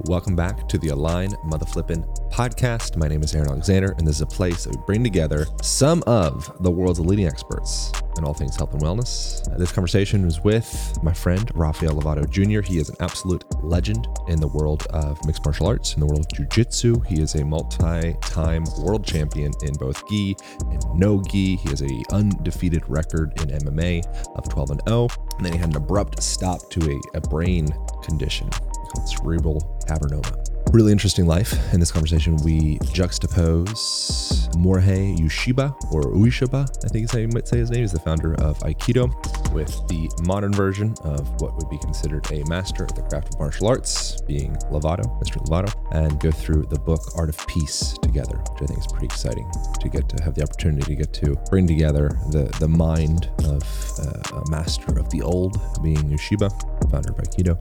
Welcome back to the Align Mother Flippin' podcast. My name is Aaron Alexander, and this is a place that we bring together some of the world's leading experts in all things health and wellness. This conversation was with my friend Rafael Lovato Jr. He is an absolute legend in the world of mixed martial arts, in the world of jiu-jitsu. He is a multi-time world champion in both gi and no gi. He has a undefeated record in MMA of 12 and 0. And then he had an abrupt stop to a, a brain condition cerebral cavernoma. Really interesting life. In this conversation, we juxtapose Morihei Yushiba, or Ueshiba, I think is how you might say his name. He's the founder of Aikido, with the modern version of what would be considered a master of the craft of martial arts, being Lovato, Mr. Lovato, and go through the book Art of Peace together, which I think is pretty exciting to get to have the opportunity to get to bring together the, the mind of uh, a master of the old, being Yushiba, founder of Aikido,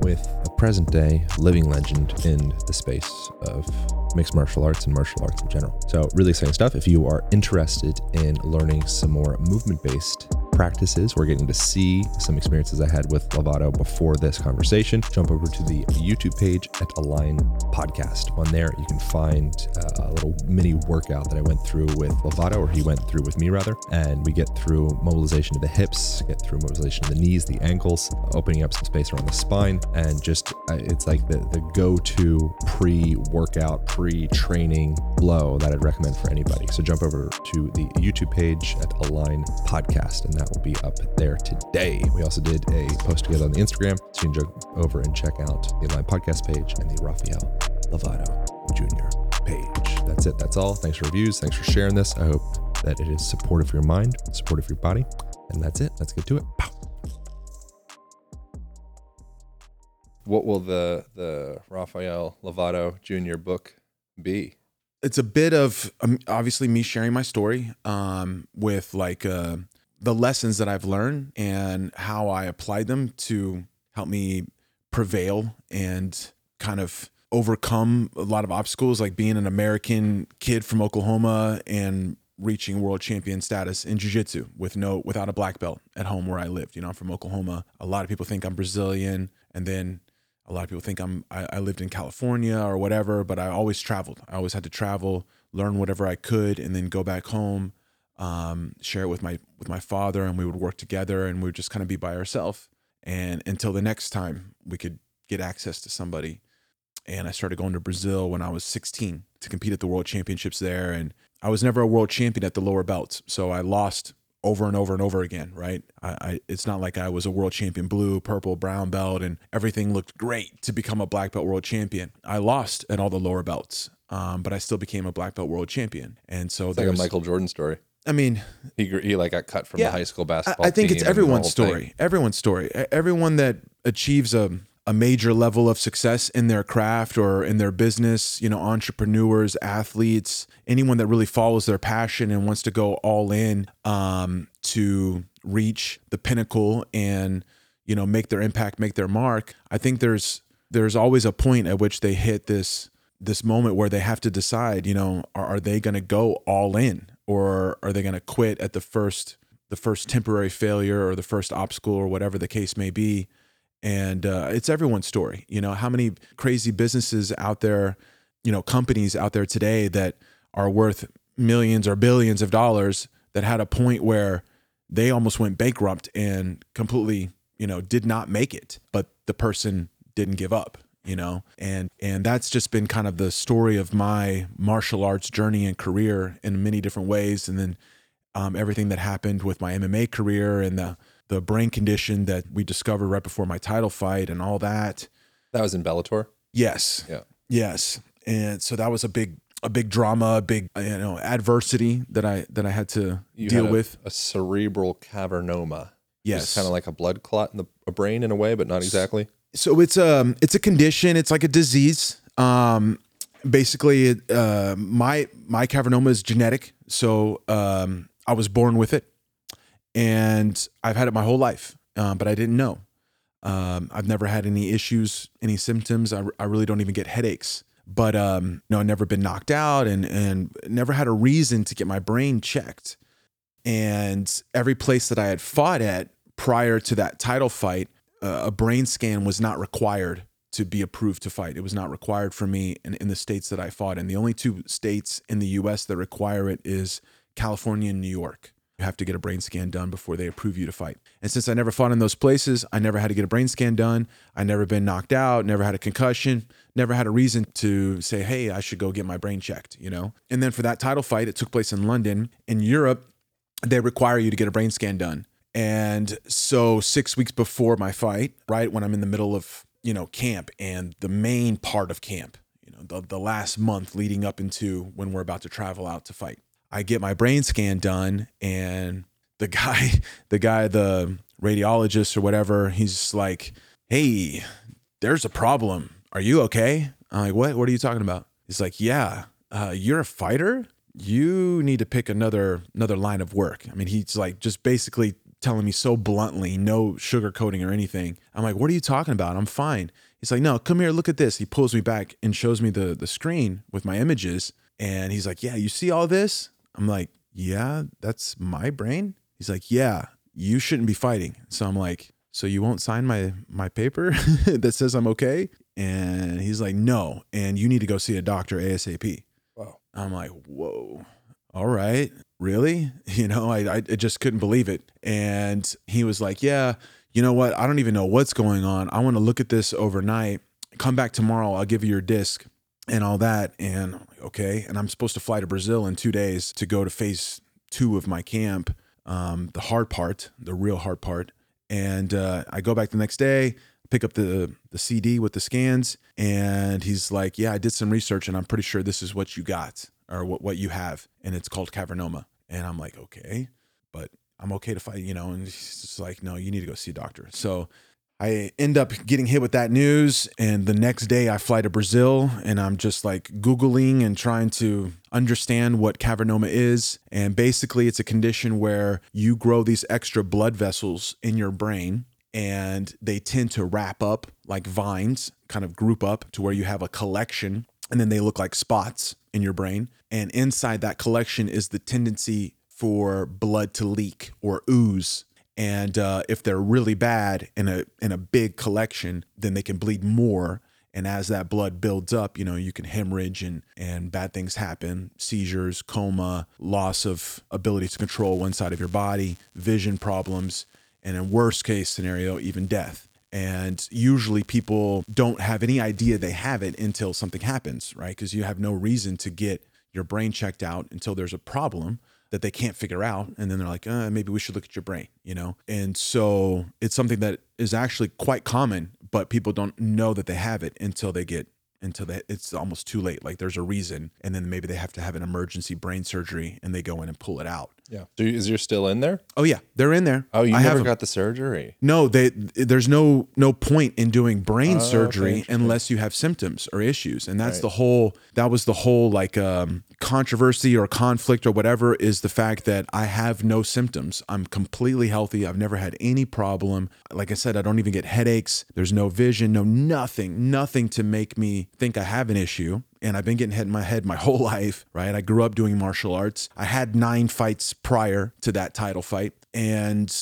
with a present day living legend in the space of mixed martial arts and martial arts in general. So, really exciting stuff. If you are interested in learning some more movement based practices, we're getting to see some experiences I had with Lovato before this conversation. Jump over to the YouTube page at Align Podcast. On there, you can find uh, a little mini workout that I went through with Lovato, or he went through with me rather. And we get through mobilization of the hips, get through mobilization of the knees, the ankles, opening up some space around the spine, and just uh, it's like the, the go to pre workout, pre training blow that I'd recommend for anybody. So jump over to the YouTube page at Align Podcast, and that will be up there today. We also did a post together on the Instagram, so you can jump over and check out the Align Podcast page and the Rafael Lovato Jr. page. That's it. That's all. Thanks for reviews. Thanks for sharing this. I hope that it is supportive for your mind, supportive for your body. And that's it. Let's get to it. Pow. What will the the Rafael Lovato Jr. book be? it's a bit of um, obviously me sharing my story um, with like uh, the lessons that I've learned and how I applied them to help me prevail and kind of overcome a lot of obstacles, like being an American kid from Oklahoma and reaching world champion status in jiu-jitsu with no without a black belt at home where I lived. You know, I'm from Oklahoma. A lot of people think I'm Brazilian, and then a lot of people think I'm I, I lived in California or whatever, but I always traveled. I always had to travel, learn whatever I could, and then go back home, um, share it with my with my father, and we would work together, and we would just kind of be by ourselves, and until the next time we could get access to somebody. And I started going to Brazil when I was 16 to compete at the World Championships there, and I was never a world champion at the lower belts, so I lost over and over and over again, right? I, I, it's not like I was a world champion blue, purple, brown belt, and everything looked great to become a black belt world champion. I lost at all the lower belts, um, but I still became a black belt world champion. And so It's like a Michael Jordan story. I mean, He he like got cut from Yeah. the high school basketball. I think team it's everyone's whole thing. story. Everyone's story. Everyone that achieves a a major level of success in their craft or in their business, you know, entrepreneurs, athletes, anyone that really follows their passion and wants to go all in um, to reach the pinnacle and you know make their impact, make their mark. I think there's there's always a point at which they hit this this moment where they have to decide, you know, are, are they going to go all in or are they going to quit at the first the first temporary failure or the first obstacle or whatever the case may be. And uh, it's everyone's story. You know, how many crazy businesses out there, you know, companies out there today that are worth millions or billions of dollars that had a point where they almost went bankrupt and completely, you know, did not make it, but the person didn't give up you know and and that's just been kind of the story of my martial arts journey and career in many different ways and then um, everything that happened with my MMA career and the the brain condition that we discovered right before my title fight and all that. That was in Bellator. Yes. Yeah. Yes. And so that was a big a big drama, a big you know adversity that I that I had to You deal had a, with. a cerebral cavernoma. Yes. kind of like a blood clot in the a brain in a way, but not exactly. So it's um it's a condition it's like a disease. Um basically uh my my cavernoma is genetic so um i was born with it and i've had it my whole life um, but i didn't know. Um i've never had any issues any symptoms. I, I really don't even get headaches. But um no i've never been knocked out and and never had a reason to get my brain checked. And every place that i had fought at prior to that title fight a brain scan was not required to be approved to fight. It was not required for me in, in the states that I fought in. The only two states in the US that require it is California and New York. You have to get a brain scan done before they approve you to fight. And since I never fought in those places, I never had to get a brain scan done. I never been knocked out, never had a concussion, never had a reason to say, hey, I should go get my brain checked, you know? And then for that title fight, it took place in London. In Europe, they require you to get a brain scan done. And so six weeks before my fight, right when I'm in the middle of, you know, camp and the main part of camp, you know, the, the last month leading up into when we're about to travel out to fight I get my brain scan done and the guy, the guy, the radiologist or whatever, he's like, Hey, there's a problem. Are you okay? I'm like, What? What are you talking about? He's like, Yeah, uh, you're a fighter. You need to pick another another line of work. I mean, he's like just basically telling me so bluntly, no sugarcoating or anything. I'm like, what are you talking about? I'm fine. He's like, no, come here, look at this. He pulls me back and shows me the the screen with my images. And he's like, yeah, you see all this? I'm like, yeah, that's my brain. He's like, yeah, you shouldn't be fighting. So I'm like, so you won't sign my my paper that says I'm okay? And he's like, no, and you need to go see a doctor ASAP. Wow. I'm like, whoa, all right, really? You know, I I just couldn't believe it. And he was like, yeah, you know what? I don't even know what's going on. I want to look at this overnight. Come back tomorrow. I'll give you your disc and all that. And like, okay. And I'm supposed to fly to Brazil in two days to go to phase two of my camp, um, the hard part, the real hard part. And uh, I go back the next day, pick up the the CD with the scans, and he's like, "Yeah, I did some research, and I'm pretty sure this is what you got or what what you have, and it's called cavernoma." And I'm like, "Okay, but I'm okay to fight, you know." And he's just like, "No, you need to go see a doctor." So I end up getting hit with that news. And the next day, I fly to Brazil and I'm just like Googling and trying to understand what cavernoma is. And basically, it's a condition where you grow these extra blood vessels in your brain and they tend to wrap up like vines, kind of group up to where you have a collection and then they look like spots in your brain. And inside that collection is the tendency for blood to leak or ooze and uh, if they're really bad in a in a big collection, then they can bleed more. And as that blood builds up, you know, you can hemorrhage and and bad things happen: seizures, coma, loss of ability to control one side of your body, vision problems, and in worst case scenario, even death. And usually people don't have any idea they have it until something happens, right? Because you have no reason to get your brain checked out until there's a problem that they can't figure out. And then they're like uh, maybe we should look at your brain you know? And so it's something that is actually quite common but people don't know that they have it until they get until they, it's almost too late. Like there's a reason. And then maybe they have to have an emergency brain surgery and they go in and pull it out yeah so is your still in there oh yeah they're in there oh you I never got the surgery no they there's no no point in doing brain oh, surgery okay, unless you have symptoms or issues and that's right. the whole that was the whole like um controversy or conflict or whatever is the fact that I have no symptoms. I'm completely healthy. I've never had any problem. Like I said, I don't even get headaches. There's no vision, no nothing, nothing to make me think I have an issue. And I've been getting hit in my head my whole life, right? I grew up doing martial arts. I had nine fights prior to that title fight. And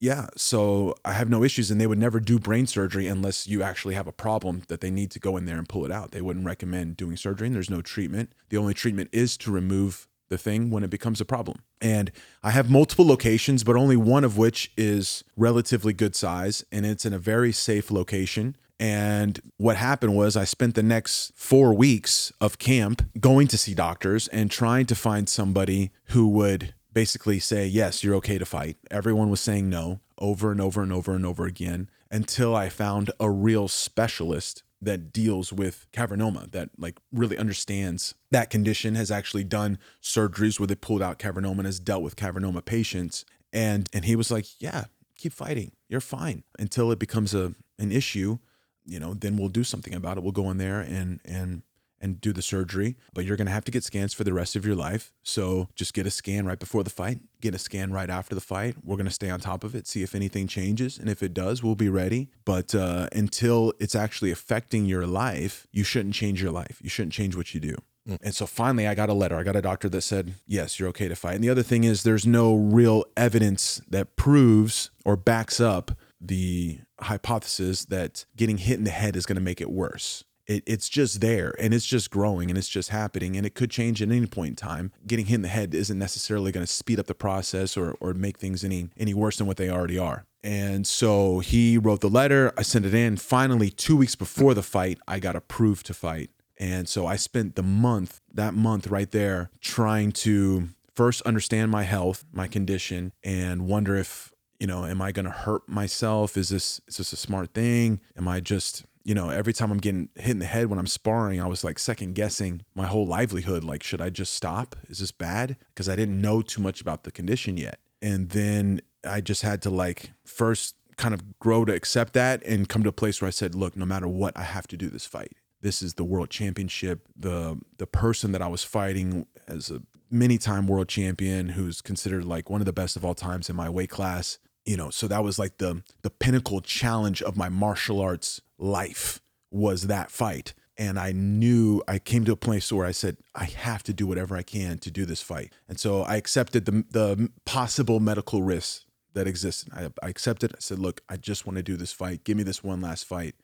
yeah, so I have no issues, and they would never do brain surgery unless you actually have a problem that they need to go in there and pull it out. They wouldn't recommend doing surgery, and there's no treatment. The only treatment is to remove the thing when it becomes a problem. And I have multiple locations, but only one of which is relatively good size, and it's in a very safe location. And what happened was I spent the next four weeks of camp going to see doctors and trying to find somebody who would basically say, yes, you're okay to fight. Everyone was saying no over and over and over and over again until I found a real specialist that deals with cavernoma that like really understands that condition has actually done surgeries where they pulled out cavernoma and has dealt with cavernoma patients. And and he was like yeah keep fighting. You're fine. Until it becomes a an issue you know then we'll do something about it we'll go in there and and and do the surgery, but you're going to have to get scans for the rest of your life. So just get a scan right before the fight, get a scan right after the fight. We're going to stay on top of it, see if anything changes. And if it does, we'll be ready. But uh, until it's actually affecting your life, you shouldn't change your life. You shouldn't change what you do. Mm. And so finally, I got a letter. I got a doctor that said, yes, you're okay to fight. And the other thing is, there's no real evidence that proves or backs up the hypothesis that getting hit in the head is going to make it worse. It, it's just there and it's just growing and it's just happening and it could change at any point in time. Getting hit in the head isn't necessarily going to speed up the process or, or make things any any worse than what they already are. And so he wrote the letter. I sent it in. Finally, two weeks before the fight, I got approved to fight. And so I spent the month, that month right there, trying to first understand my health, my condition, and wonder if, you know, am I going to hurt myself? Is this is this a smart thing? Am I just, you know, every time I'm getting hit in the head when I'm sparring, I was like second guessing my whole livelihood. Like, should I just stop? Is this bad? Because I didn't know too much about the condition yet. And then I just had to like first kind of grow to accept that and come to a place where I said, look, no matter what, I have to do this fight. This is the world championship. The the person that I was fighting as a many time world champion who's considered like one of the best of all times in my weight class. You know, so that was like the the pinnacle challenge of my martial arts life was that fight. And I knew I came to a place where I said, I have to do whatever I can to do this fight. And so I accepted the the possible medical risks that existed. I, I accepted. I said, look, I just want to do this fight. Give me this one last fight.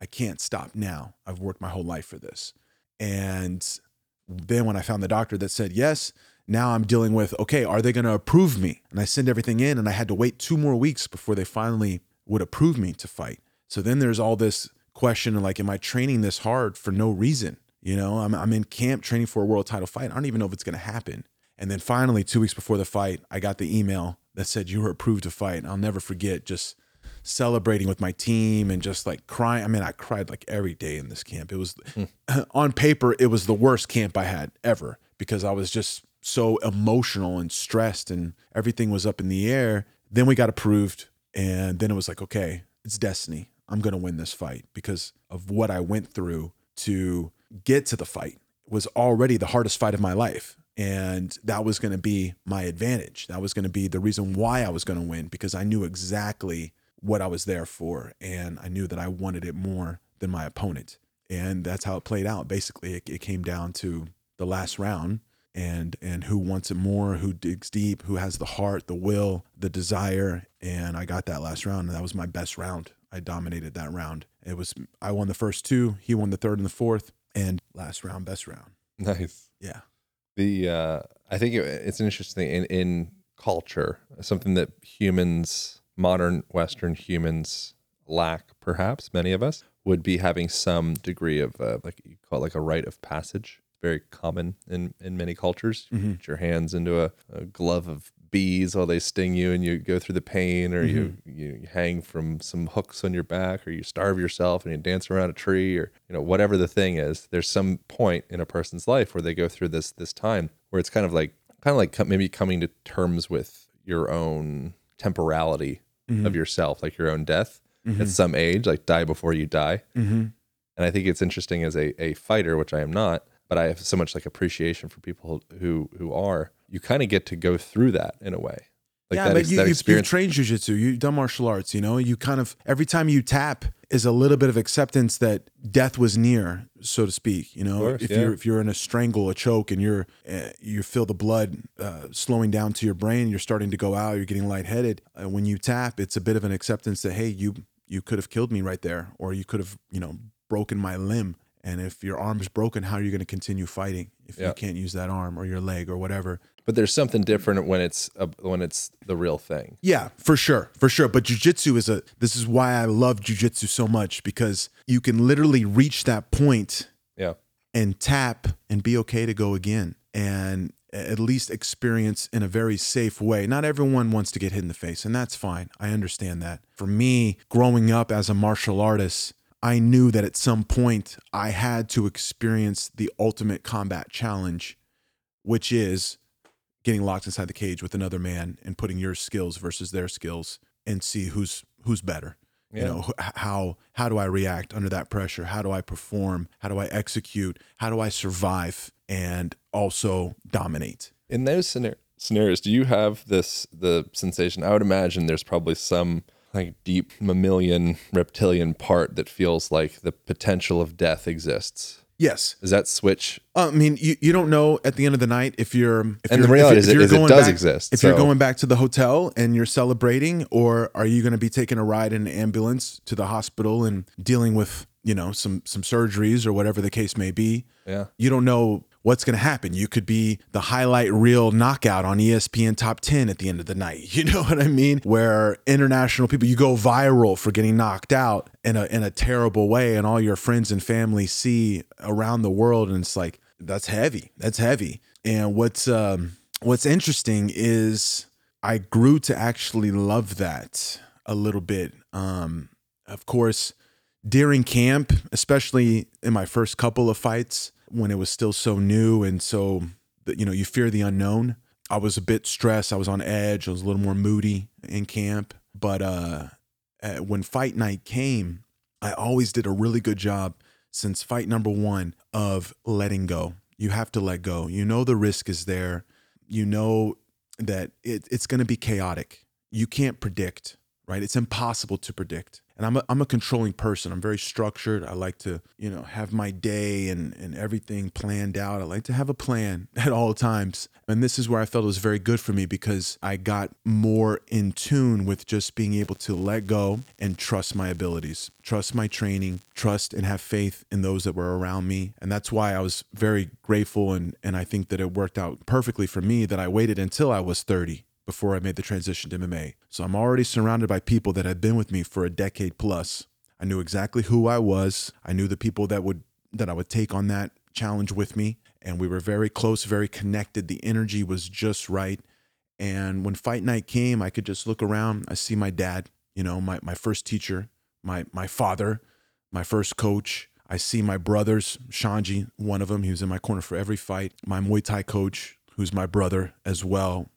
I can't stop now. I've worked my whole life for this. And then when I found the doctor that said yes, now I'm dealing with, okay, are they going to approve me? And I send everything in and I had to wait two more weeks before they finally would approve me to fight. So then there's all this question of like, am I training this hard for no reason? You know, I'm, I'm in camp training for a world title fight. I don't even know if it's going to happen. And then finally, two weeks before the fight, I got the email that said you were approved to fight. And I'll never forget just celebrating with my team and just like crying. I mean, I cried like every day in this camp. It was hmm. on paper, it was the worst camp I had ever because I was just so emotional and stressed and everything was up in the air. Then we got approved and then it was like, okay, it's destiny. I'm going to win this fight because of what I went through to get to the fight it was already the hardest fight of my life. And that was going to be my advantage. That was going to be the reason why I was going to win because I knew exactly what I was there for. And I knew that I wanted it more than my opponent. And that's how it played out. Basically, it, it came down to the last round and and who wants it more, who digs deep, who has the heart, the will, the desire. And I got that last round, and that was my best round. I dominated that round. It was I won the first two, he won the third and the fourth, and last round, best round. Nice. Yeah. The uh, I think it, it's an interesting in in culture, something that humans, modern Western humans, lack. Perhaps many of us would be having some degree of uh, like you call it like a rite of passage. Very common in in many cultures. You Mhm. Put your hands into a, a glove of bees while they sting you, and you go through the pain, or you you hang from some hooks on your back, or you starve yourself and you dance around a tree, or you know whatever the thing is. There's some point in a person's life where they go through this this time where it's kind of like kind of like maybe coming to terms with your own temporality of yourself, like your own death at some age, like die before you die. Mm-hmm. And I think it's interesting as a, a fighter, which I am not, but I have so much like appreciation for people who who are. You kind of get to go through that in a way. Like yeah, that, but you, that you, experience. you've trained jujitsu, you've done martial arts, you know, you kind of, every time you tap is a little bit of acceptance that death was near, so to speak, you know, course, if yeah. you're, if you're in a strangle, a choke and you're, uh, you feel the blood uh, slowing down to your brain, you're starting to go out, you're getting lightheaded. Uh, when you tap, it's a bit of an acceptance that, hey, you, you could have killed me right there, or you could have, you know, broken my limb. And if your arm's broken, how are you going to continue fighting if Yeah. you can't use that arm or your leg or whatever? but there's something different when it's a, when it's the real thing. Yeah, for sure, for sure. But jujitsu is a. This is why I love jujitsu so much because you can literally reach that point Yeah. and tap and be okay to go again and at least experience in a very safe way. Not everyone wants to get hit in the face, and that's fine. I understand that. For me, growing up as a martial artist, I knew that at some point I had to experience the ultimate combat challenge, which is getting locked inside the cage with another man and putting your skills versus their skills and see who's who's better. You know, how how do I react under that pressure? How do I perform? How do I execute? How do I survive and also dominate? In those scenar- scenarios, do you have this the sensation? I would imagine there's probably some like deep mammalian reptilian part that feels like the potential of death exists. Yes. Does that switch? Uh, I mean, you, you don't know at the end of the night if you're if And you're, the reality if, is if is it going does back- exist, If you're going back to the hotel and you're celebrating, or are you going to be taking a ride in an ambulance to the hospital and dealing with you know some some surgeries or whatever the case may be? Yeah. You don't know what's going to happen. You could be the highlight reel knockout on ESPN top 10 at the end of the night. You know what I mean? Where international people, you go viral for getting knocked out in a, in a terrible way, and all your friends and family see around the world. And it's like, that's heavy. That's heavy. And what's, um, what's interesting is I grew to actually love that a little bit. Um, of course, during camp, especially in my first couple of fights when it was still so new and so you know you fear the unknown. I was a bit stressed. I was on edge. I was a little more moody in camp. But uh, when fight night came, I always did a really good job since fight number one of letting go. You have to let go. You know the risk is there. You know that it, it's going to be chaotic. You can't predict, right? It's impossible to predict. And I'm a, I'm a controlling person. I'm very structured. I like to, you know, have my day and, and everything planned out. I like to have a plan at all times. And this is where I felt it was very good for me because I got more in tune with just being able to let go and trust my abilities, trust my training, trust and have faith in those that were around me. And that's why I was very grateful. And, and I think that it worked out perfectly for me that I waited until I was 30 before I made the transition to MMA. So I'm already surrounded by people that had been with me for a decade plus. I knew exactly who I was. I knew the people that would that I would take on that challenge with me, and we were very close, very connected. The energy was just right. And when fight night came, I could just look around. I see my dad, you know, my my first teacher, my my father, my first coach. I see my brothers, Shanji, one of them, he was in my corner for every fight. My Muay Thai coach, who's my brother as well,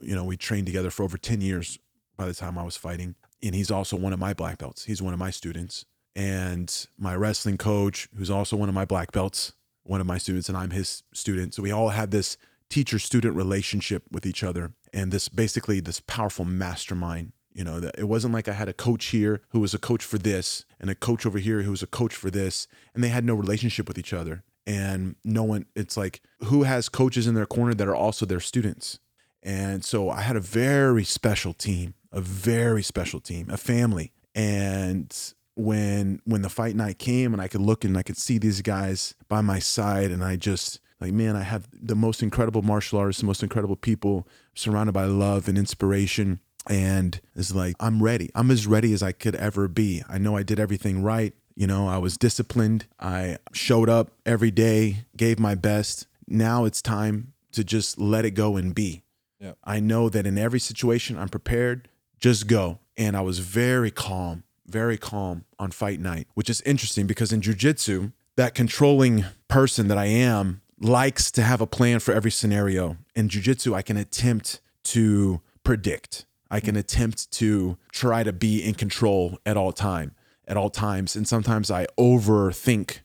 you know, we trained together for over 10 years by the time I was fighting. And he's also one of my black belts. He's one of my students. And my wrestling coach, who's also one of my black belts, one of my students, and I'm his student. So we all had this teacher student relationship with each other and this basically this powerful mastermind. You know, that it wasn't like I had a coach here who was a coach for this and a coach over here who was a coach for this, and they had no relationship with each other. And no one, it's like, who has coaches in their corner that are also their students? And so I had a very special team, a very special team, a family. And when when the fight night came and I could look and I could see these guys by my side and I just like man, I have the most incredible martial artists, the most incredible people surrounded by love and inspiration. And it's like, I'm ready. I'm as ready as I could ever be. I know I did everything right. You know, I was disciplined. I showed up every day, gave my best. Now it's time to just let it go and be. Yeah. I know that in every situation I'm prepared, just go. And I was very calm, very calm on fight night, which is interesting because in jujitsu, that controlling person that I am likes to have a plan for every scenario. In jujitsu, I can attempt to predict. I can attempt to try to be in control at all time, at all times. And sometimes I overthink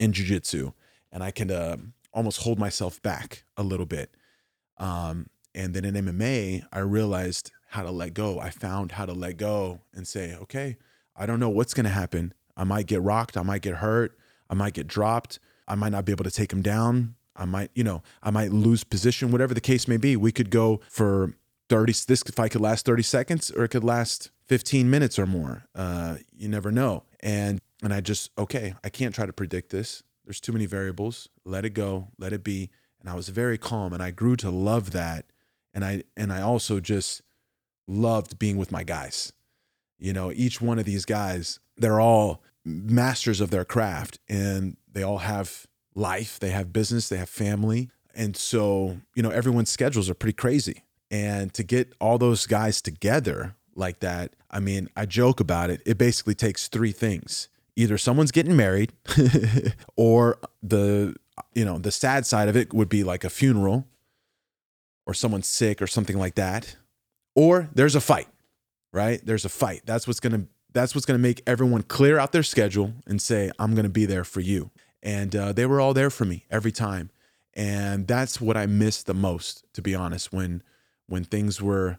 in jujitsu and I can uh, almost hold myself back a little bit. Um, and then in MMA, I realized how to let go. I found how to let go and say, okay, I don't know what's going to happen. I might get rocked. I might get hurt. I might get dropped. I might not be able to take him down. I might, you know, I might lose position, whatever the case may be. We could go for 30, this fight could last 30 seconds or it could last 15 minutes or more. Uh, you never know. And, and I just, okay, I can't try to predict this. There's too many variables. Let it go, let it be. And I was very calm and I grew to love that. And I, and I also just loved being with my guys. You know, each one of these guys, they're all masters of their craft and they all have life, they have business, they have family. And so, you know, everyone's schedules are pretty crazy. And to get all those guys together like that, I mean, I joke about it. It basically takes three things. Either someone's getting married or the you know, the sad side of it would be like a funeral or someone's sick or something like that. Or there's a fight, right? There's a fight. That's what's to that's what's to make everyone clear out their schedule and say I'm to be there for you. And uh, they were all there for me every time. And that's what I missed the most, to be honest, when when things were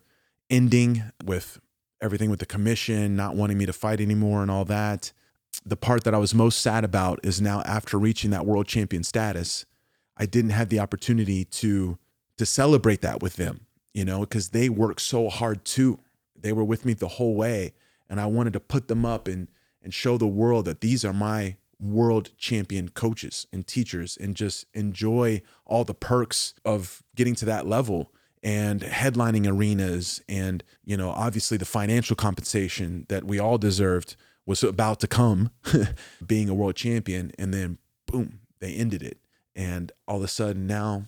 ending with everything with the commission not wanting me to fight anymore and all that. the part that I was most sad about is now after reaching that world champion status, I didn't have the opportunity to to celebrate that with them, you know, because they worked so hard too. They were with me the whole way, and I wanted to put them up and and show the world that these are my world champion coaches and teachers and just enjoy all the perks of getting to that level and headlining arenas and you know obviously the financial compensation that we all deserved was about to come being a world champion and then boom they ended it and all of a sudden now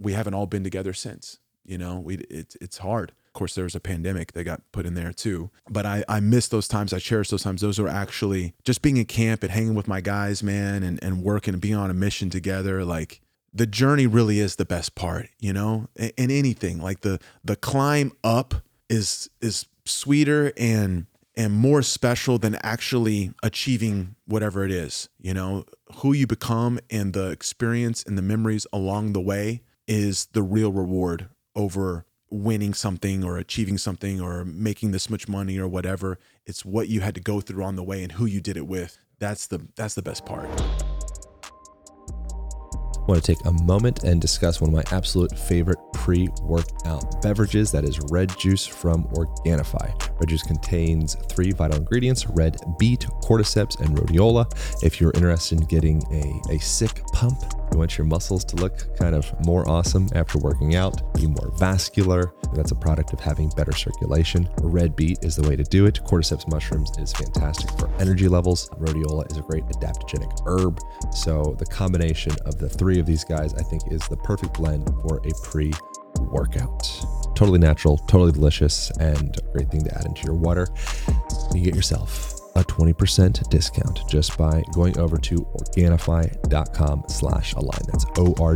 we haven't all been together since you know? We it, it's hard. Of course there was a pandemic that got put in there too but i i miss those times. I cherish those times. Those were actually just being in camp and hanging with my guys man and and working and being on a mission together like the journey really is the best part you know? In, in anything like the the climb up is is sweeter and and more special than actually achieving whatever it is. You know, who you become and the experience and the memories along the way is the real reward over winning something or achieving something or making this much money or whatever. It's what you had to go through on the way and who you did it with. That's the that's the best part I want to take a moment and discuss one of my absolute favorite pre workout beverages that is red juice from Organifi. Red juice contains three vital ingredients red beet, cordyceps, and rhodiola. If you're interested in getting a, a sick pump, you want your muscles to look kind of more awesome after working out, be more vascular. That's a product of having better circulation. Red beet is the way to do it. Cordyceps mushrooms is fantastic for energy levels. Rhodiola is a great adaptogenic herb. So the combination of the three of these guys, I think, is the perfect blend for a pre workout. Totally natural, totally delicious, and a great thing to add into your water. You get yourself a 20% discount just by going over to organifi.com slash align. That's O-R-G-A-N-I-F-I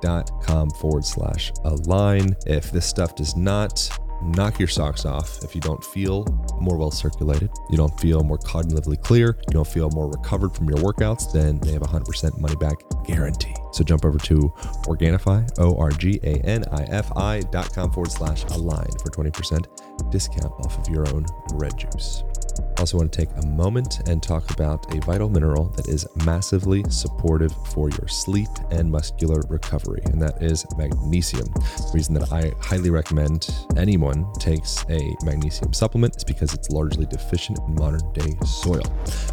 dot com forward slash align. If this stuff does not knock your socks off if you don't feel more well circulated, you don't feel more cognitively clear, you don't feel more recovered from your workouts, then they have a 100% money back guarantee. So jump over to Organifi, O R G A N I F I dot com forward slash align for 20% discount off of your own red juice. Also, want to take a moment and talk about a vital mineral that is massively supportive for your sleep and muscular recovery, and that is magnesium. The reason that I highly recommend anyone takes a magnesium supplement is because it's largely deficient in modern day soil.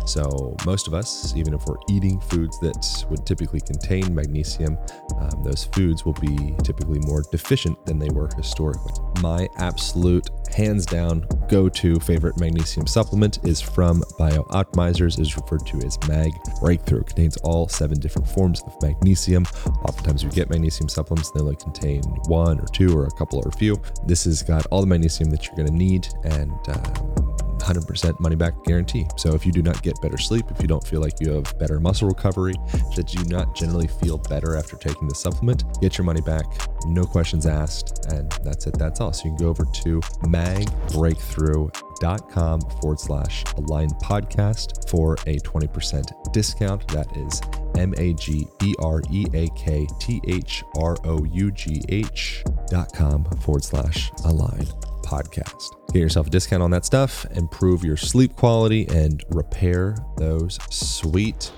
So, most of us, even if we're eating foods that would typically contain magnesium, um, those foods will be typically more deficient than they were historically. My absolute hands down go to favorite magnesium supplement is from BioOptimizers, is referred to as Mag Breakthrough. It contains all seven different forms of magnesium. Oftentimes we get magnesium supplements, they only contain one or two or a couple or a few. This has got all the magnesium that you're going to need and um, 100% money back guarantee. So if you do not get better sleep, if you don't feel like you have better muscle recovery, that you not generally feel better after taking the supplement, get your money back, no questions asked, and that's it. That's all. So you can go over to magbreakthrough.com forward slash align podcast for a 20% discount. That is M A G B R E A K T H R O U G H dot com forward slash align podcast. Get yourself a discount on that stuff, improve your sleep quality, and repair those sweet,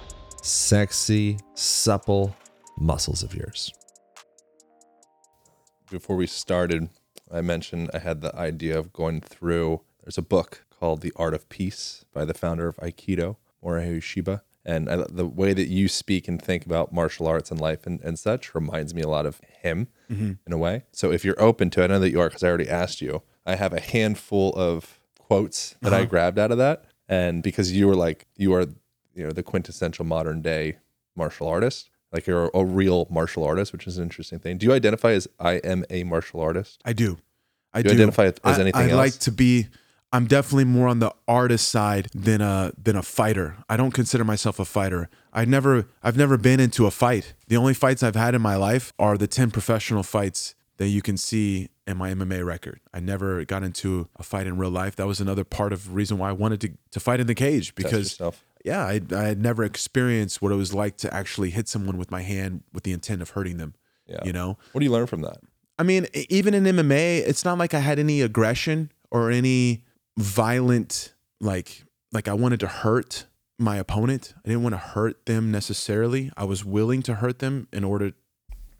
sexy, supple muscles of yours. Before we started, I mentioned I had the idea of going through. There's a book called The Art of Peace by the founder of Aikido, Morihei Ueshiba. And I, the way that you speak and think about martial arts and life and, and such reminds me a lot of him mm-hmm. in a way. So if you're open to it, I know that you are because I already asked you. I have a handful of quotes that uh-huh. I grabbed out of that. And because you were like, you are, you know, the quintessential modern day martial artist, like you're a, real martial artist, which is an interesting thing. Do you identify as I am a martial artist? I do. I do, do. identify as anything I, I like to be. I'm definitely more on the artist side than a than a fighter. I don't consider myself a fighter. I never I've never been into a fight. The only fights I've had in my life are the 10 professional fights that you can see in my MMA record. I never got into a fight in real life. That was another part of reason why I wanted to, to fight in the cage because yeah, I, I had never experienced what it was like to actually hit someone with my hand with the intent of hurting them. Yeah. You know? What do you learn from that? I mean, even in MMA, it's not like I had any aggression or any violent like like I wanted to hurt my opponent. I didn't want to hurt them necessarily. I was willing to hurt them in order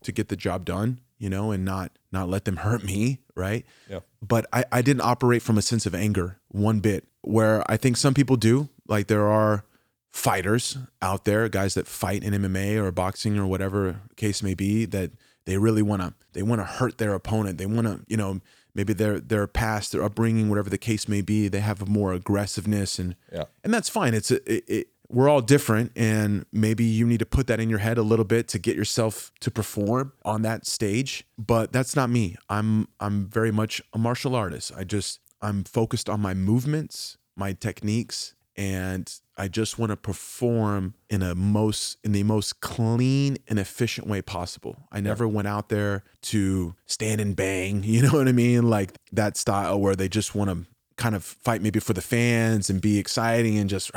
to get the job done, you know, and not not let them hurt me, right? Yeah. But I, I didn't operate from a sense of anger one bit, where I think some people do. Like there are fighters out there, guys that fight in MMA or boxing or whatever case may be, that they really want to they want to hurt their opponent. They want to, you know, maybe their their past, their upbringing, whatever the case may be, they have more aggressiveness and Yeah. and that's fine. It's a, it, it, we're all different, and maybe you need to put that in your head a little bit to get yourself to perform on that stage. But that's not me. I'm I'm very much a martial artist. I just I'm focused on my movements, my techniques, and I just want to perform in a most in the most clean and efficient way possible. I never went out there to stand and bang, you know what I mean? Like that style where they just want to kind of fight maybe for the fans and be exciting and just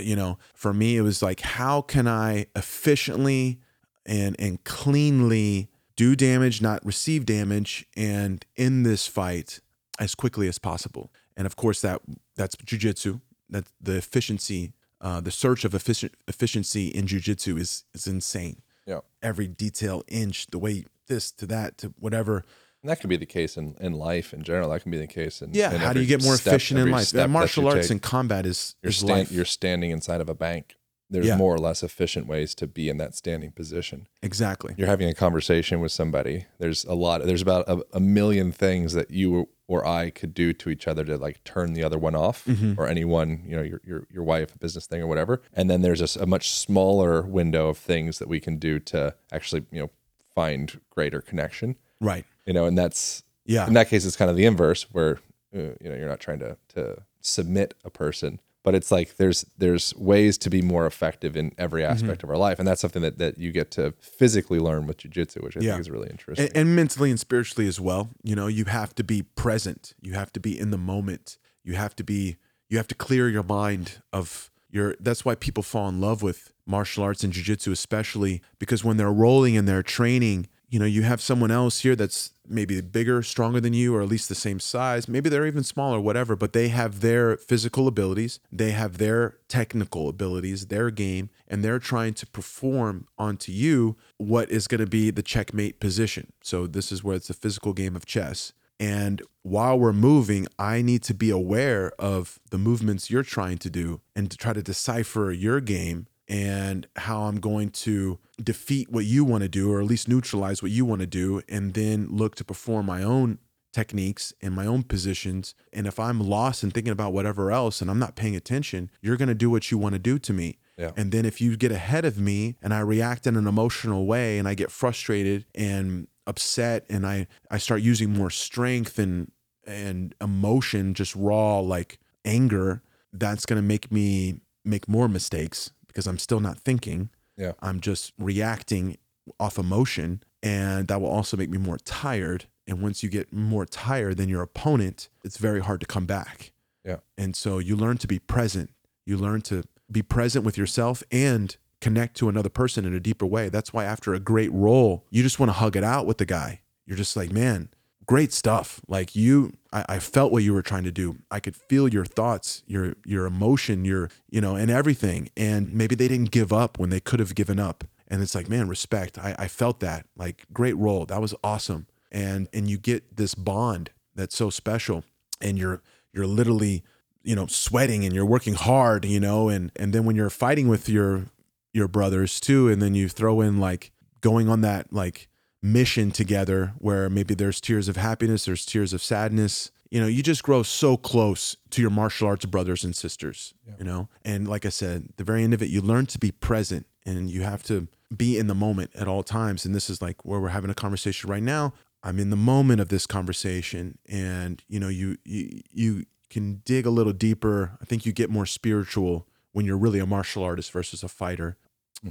you know. For me it was like how can I efficiently and and cleanly do damage, not receive damage and in this fight as quickly as possible. And of course that that's jujitsu. That the efficiency, uh, the search of efficient efficiency in jujitsu is is insane. Yeah. Every detail inch, the way this to that to whatever. And that can be the case in, in life in general. That can be the case in Yeah. in how do you get more step- efficient in life? that martial you arts take. and combat is, you're is stand, life. you're standing inside of a bank. There's Yeah. more or less efficient ways to be in that standing position. exactly. You're having a conversation with somebody. There's a lot. There's about a, a million things that you or I could do to each other to like turn the other one off, Mm-hmm. or anyone, you know, your your your wife, a business thing or whatever. And then there's a, a much smaller window of things that we can do to actually, you know, find greater connection. Right. You know, and that's Yeah. in that case it's kind of the inverse where uh, you know you're not trying to to submit a person but it's like there's there's ways to be more effective in every Mm-hmm. aspect of our life and that's something that, that you get to physically learn with jujitsu which i Yeah. think is really interesting and, and mentally and spiritually as well. You know, you have to be present. You have to be in the moment. You have to be. You have to clear your mind of your. That's why people fall in love with martial arts and jujitsu, especially because when they're rolling and they're training, you know, you have someone else here that's maybe bigger, stronger than you, or at least the same size. Maybe they're even smaller, whatever. But they have their physical abilities. They have their technical abilities, their game, and they're trying to perform onto you what is going to be the checkmate position. So this is where it's a physical game of chess. And while we're moving, I need to be aware of the movements you're trying to do and to try to decipher your game and how I'm going to defeat what you want to do, or at least neutralize what you want to do, and then look to perform my own techniques and my own positions. And if I'm lost and thinking about whatever else and I'm not paying attention, you're going to do what you want to do to me. Yeah. And then if you get ahead of me and I react in an emotional way and I get frustrated and upset and I, I start using more strength and and emotion, just raw like anger, that's gonna make me make more mistakes because I'm still not thinking. Yeah. I'm just reacting off emotion. And that will also make me more tired. And once you get more tired than your opponent, it's very hard to come back. Yeah. And so you learn to be present. You learn to be present with yourself and connect to another person in a deeper way. That's why after a great roll, you just want to hug it out with the guy. You're just like, man, great stuff. Like you, I, I felt what you were trying to do. I could feel your thoughts, your your emotion, your you know, and everything. And maybe they didn't give up when they could have given up. And it's like, man, respect. I, I felt that. Like, great roll. That was awesome. And and you get this bond that's so special. And you're you're literally, you know, sweating and you're working hard, you know, and and then when you're fighting with your your brothers too, and then you throw in like going on that like mission together where maybe there's tears of happiness, there's tears of sadness. You know, you just grow so close to your martial arts brothers and sisters, you know? And like I said, the very end of it, you learn to be present and you have to be in the moment at all times. And this is like where we're having a conversation right now. I'm in the moment of this conversation and you know, you you you can dig a little deeper. I think you get more spiritual when you're really a martial artist versus a fighter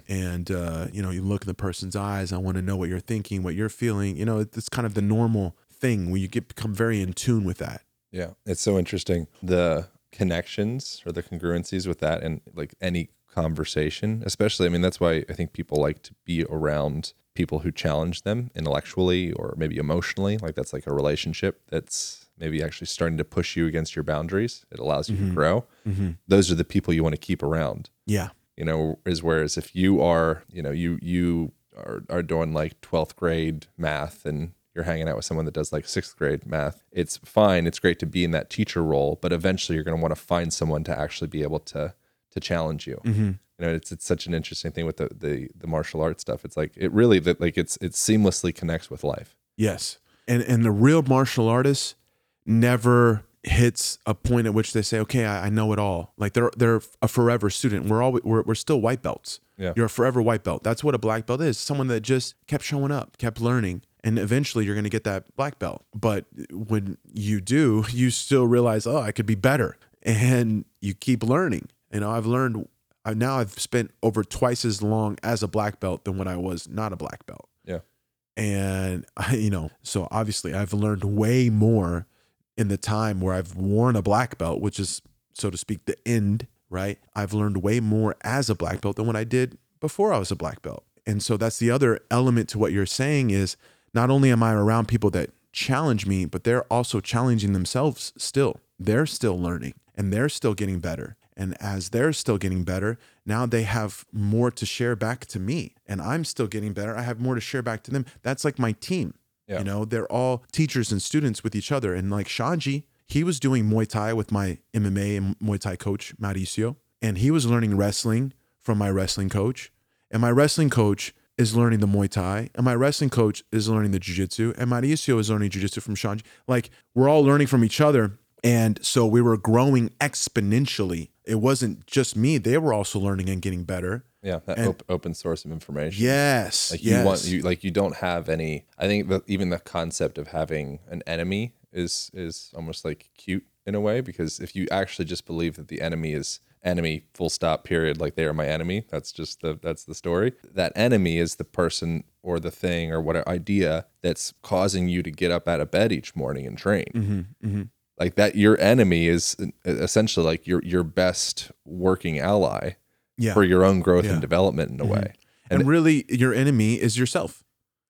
and uh, you know you look in the person's eyes i want to know what you're thinking what you're feeling you know it's kind of the normal thing when you get become very in tune with that Yeah, it's so interesting the connections or the congruencies with that and like any conversation, especially. I mean, that's why I think people like to be around people who challenge them intellectually or maybe emotionally. Like that's like a relationship that's maybe actually starting to push you against your boundaries. It allows you Mhm. to grow. Mhm. Those are the people you want to keep around. Yeah. You know, is whereas if you are, you know, you you are, are doing like 12th grade math and you're hanging out with someone that does like sixth grade math, it's fine. It's great to be in that teacher role, but eventually you're going to want to find someone to actually be able to to challenge you Mm-hmm. you know it's it's such an interesting thing with the the, the martial arts stuff it's like it really that like it's it seamlessly connects with life Yes. And and the real martial artist never hits a point at which they say, "Okay, I, I know it all." Like they're they're a forever student. We're all we're, we're still white belts. Yeah. You're a forever white belt. That's what a black belt is. Someone that just kept showing up, kept learning, and eventually you're going to get that black belt. But when you do, you still realize, "Oh, I could be better." And you keep learning. You know, I've learned I now I've spent over twice as long as a black belt than when I was not a black belt yeah and I, you know so obviously i've learned way more in the time where i've worn a black belt which is so to speak the end right i've learned way more as a black belt than what i did before i was a black belt and so that's the other element to what you're saying is not only am i around people that challenge me but they're also challenging themselves still they're still learning and they're still getting better and as they're still getting better, now they have more to share back to me. And I'm still getting better. I have more to share back to them. That's like my team. Yeah. You know, they're all teachers and students with each other. And like Xande, he was doing Muay Thai with my MMA and Muay Thai coach, Mauricio. And he was learning wrestling from my wrestling coach. And my wrestling coach is learning the Muay Thai. And my wrestling coach is learning the Jiu Jitsu. And Mauricio is learning Jiu Jitsu from Xande. Like we're all learning from each other. And so we were growing exponentially. It wasn't just me, they were also learning and getting better. Yeah that And- op- open source of information Yes. like yes. you want you like you don't have any i think that even the concept of having an enemy is is almost like cute in a way because if you actually just believe that the enemy is enemy full stop period like they are my enemy that's just the that's the story that enemy is the person or the thing or what idea that's causing you to get up out of bed each morning and train Mhm, mhm. like that your enemy is essentially like your your best working ally Yeah. for your own growth Yeah. and development in a Mhm. way and, and- really your enemy is yourself.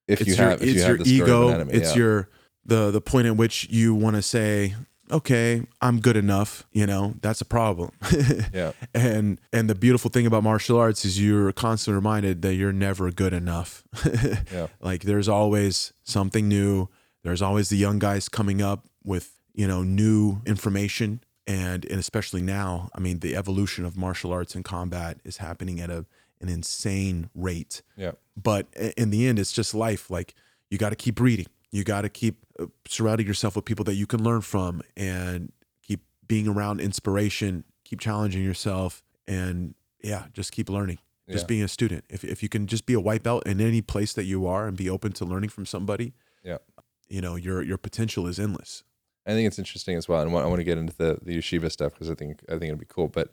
if it's you your have it's you your ego. enemy, it's yeah. your the the point at which you want to say, okay, I'm good enough. You know, that's a problem. yeah and and the beautiful thing about martial arts is you're constantly reminded that you're never good enough. Yeah. Like there's always something new. There's always the young guys coming up with, you know, new information and and especially now, I mean, the evolution of martial arts and combat is happening at a an insane rate. yeah But in the end it's just life. Like you got to keep reading. You got to keep uh, surrounding yourself with people that you can learn from and keep being around inspiration, keep challenging yourself and yeah, just keep learning. Just Yeah. being a student. If if you can just be a white belt in any place that you are and be open to learning from somebody, Yeah. you know, your your potential is endless. I think it's interesting as well, and I want to get into the the Ueshiba stuff because I think I think it'd be cool. But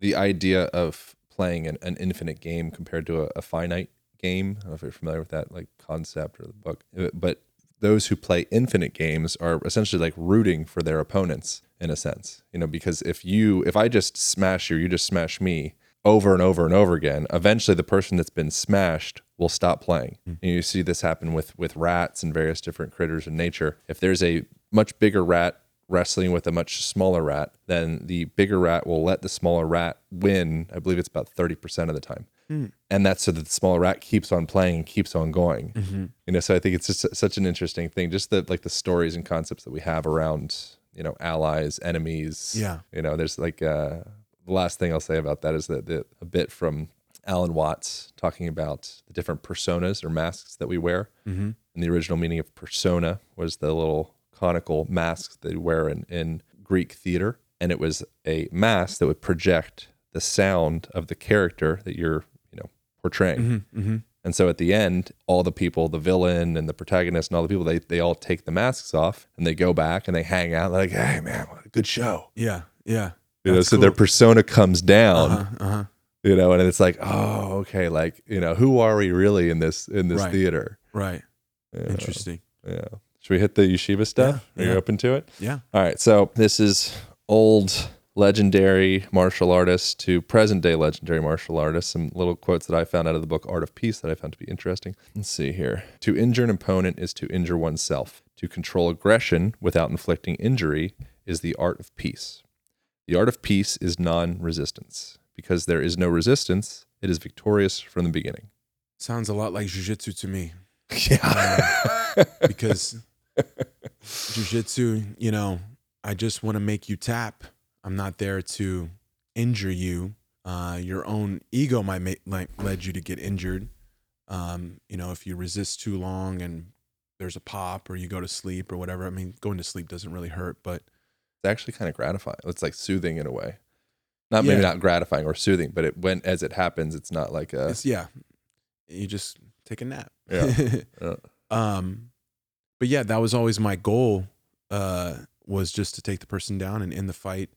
the idea of playing an, an infinite game compared to a, a finite game, I don't know if you're familiar with that like concept or the book, Uh, but those who play infinite games are essentially like rooting for their opponents in a sense, you know, because if you if I just smash you, you just smash me over and over and over again, eventually the person that's been smashed will stop playing. Hmm. And you see this happen with with rats and various different critters in nature. If there's a much bigger rat wrestling with a much smaller rat, then the bigger rat will let the smaller rat win. I believe it's about 30% of the time. Hmm. And that's so that the smaller rat keeps on playing and keeps on going. Mm-hmm. You know, so I think it's just such an interesting thing, just the like the stories and concepts that we have around, you know, allies, enemies. Yeah. You know, there's like uh the last thing I'll say about that is that the, a bit from Alan Watts talking about the different personas or masks that we wear. Mm-hmm. And the original meaning of persona was the little conical masks that you wear in, in Greek theater. And it was a mask that would project the sound of the character that you're, you know, portraying. Mm-hmm. Mm-hmm. And so at the end, all the people, the villain and the protagonist and all the people, they, they all take the masks off and they go back and they hang out. They're like, hey, man, what a good show. Yeah. Yeah. You know, so their persona comes down, Uh-huh. Uh-huh. You know, and it's like, oh, okay, like, you know, who are we really in this in this Right. theater? Right. Yeah. Interesting. Yeah. Should we hit the Ueshiba stuff? Yeah, Are you open to it? Yeah. All right. So this is old legendary martial artists to present day legendary martial artists. Some little quotes that I found out of the book Art of Peace that I found to be interesting. Let's see here. To injure an opponent is to injure oneself. To control aggression without inflicting injury is the art of peace. The art of peace is non resistance. Because there is no resistance, it is victorious from the beginning. Sounds a lot like jujitsu to me. Yeah. because jujitsu, you know, I just want to make you tap. I'm not there to injure you. Uh, your own ego might make might led you to get injured. Um, you know, if you resist too long and there's a pop or you go to sleep or whatever. I mean, going to sleep doesn't really hurt, but it's actually kind of gratifying. It's like soothing in a way. Not maybe Yeah. not gratifying or soothing, but it when as it happens, it's not like a it's yeah. You just take a nap. Yeah. Yeah. um, but yeah, that was always my goal. Uh, was just to take the person down and end the fight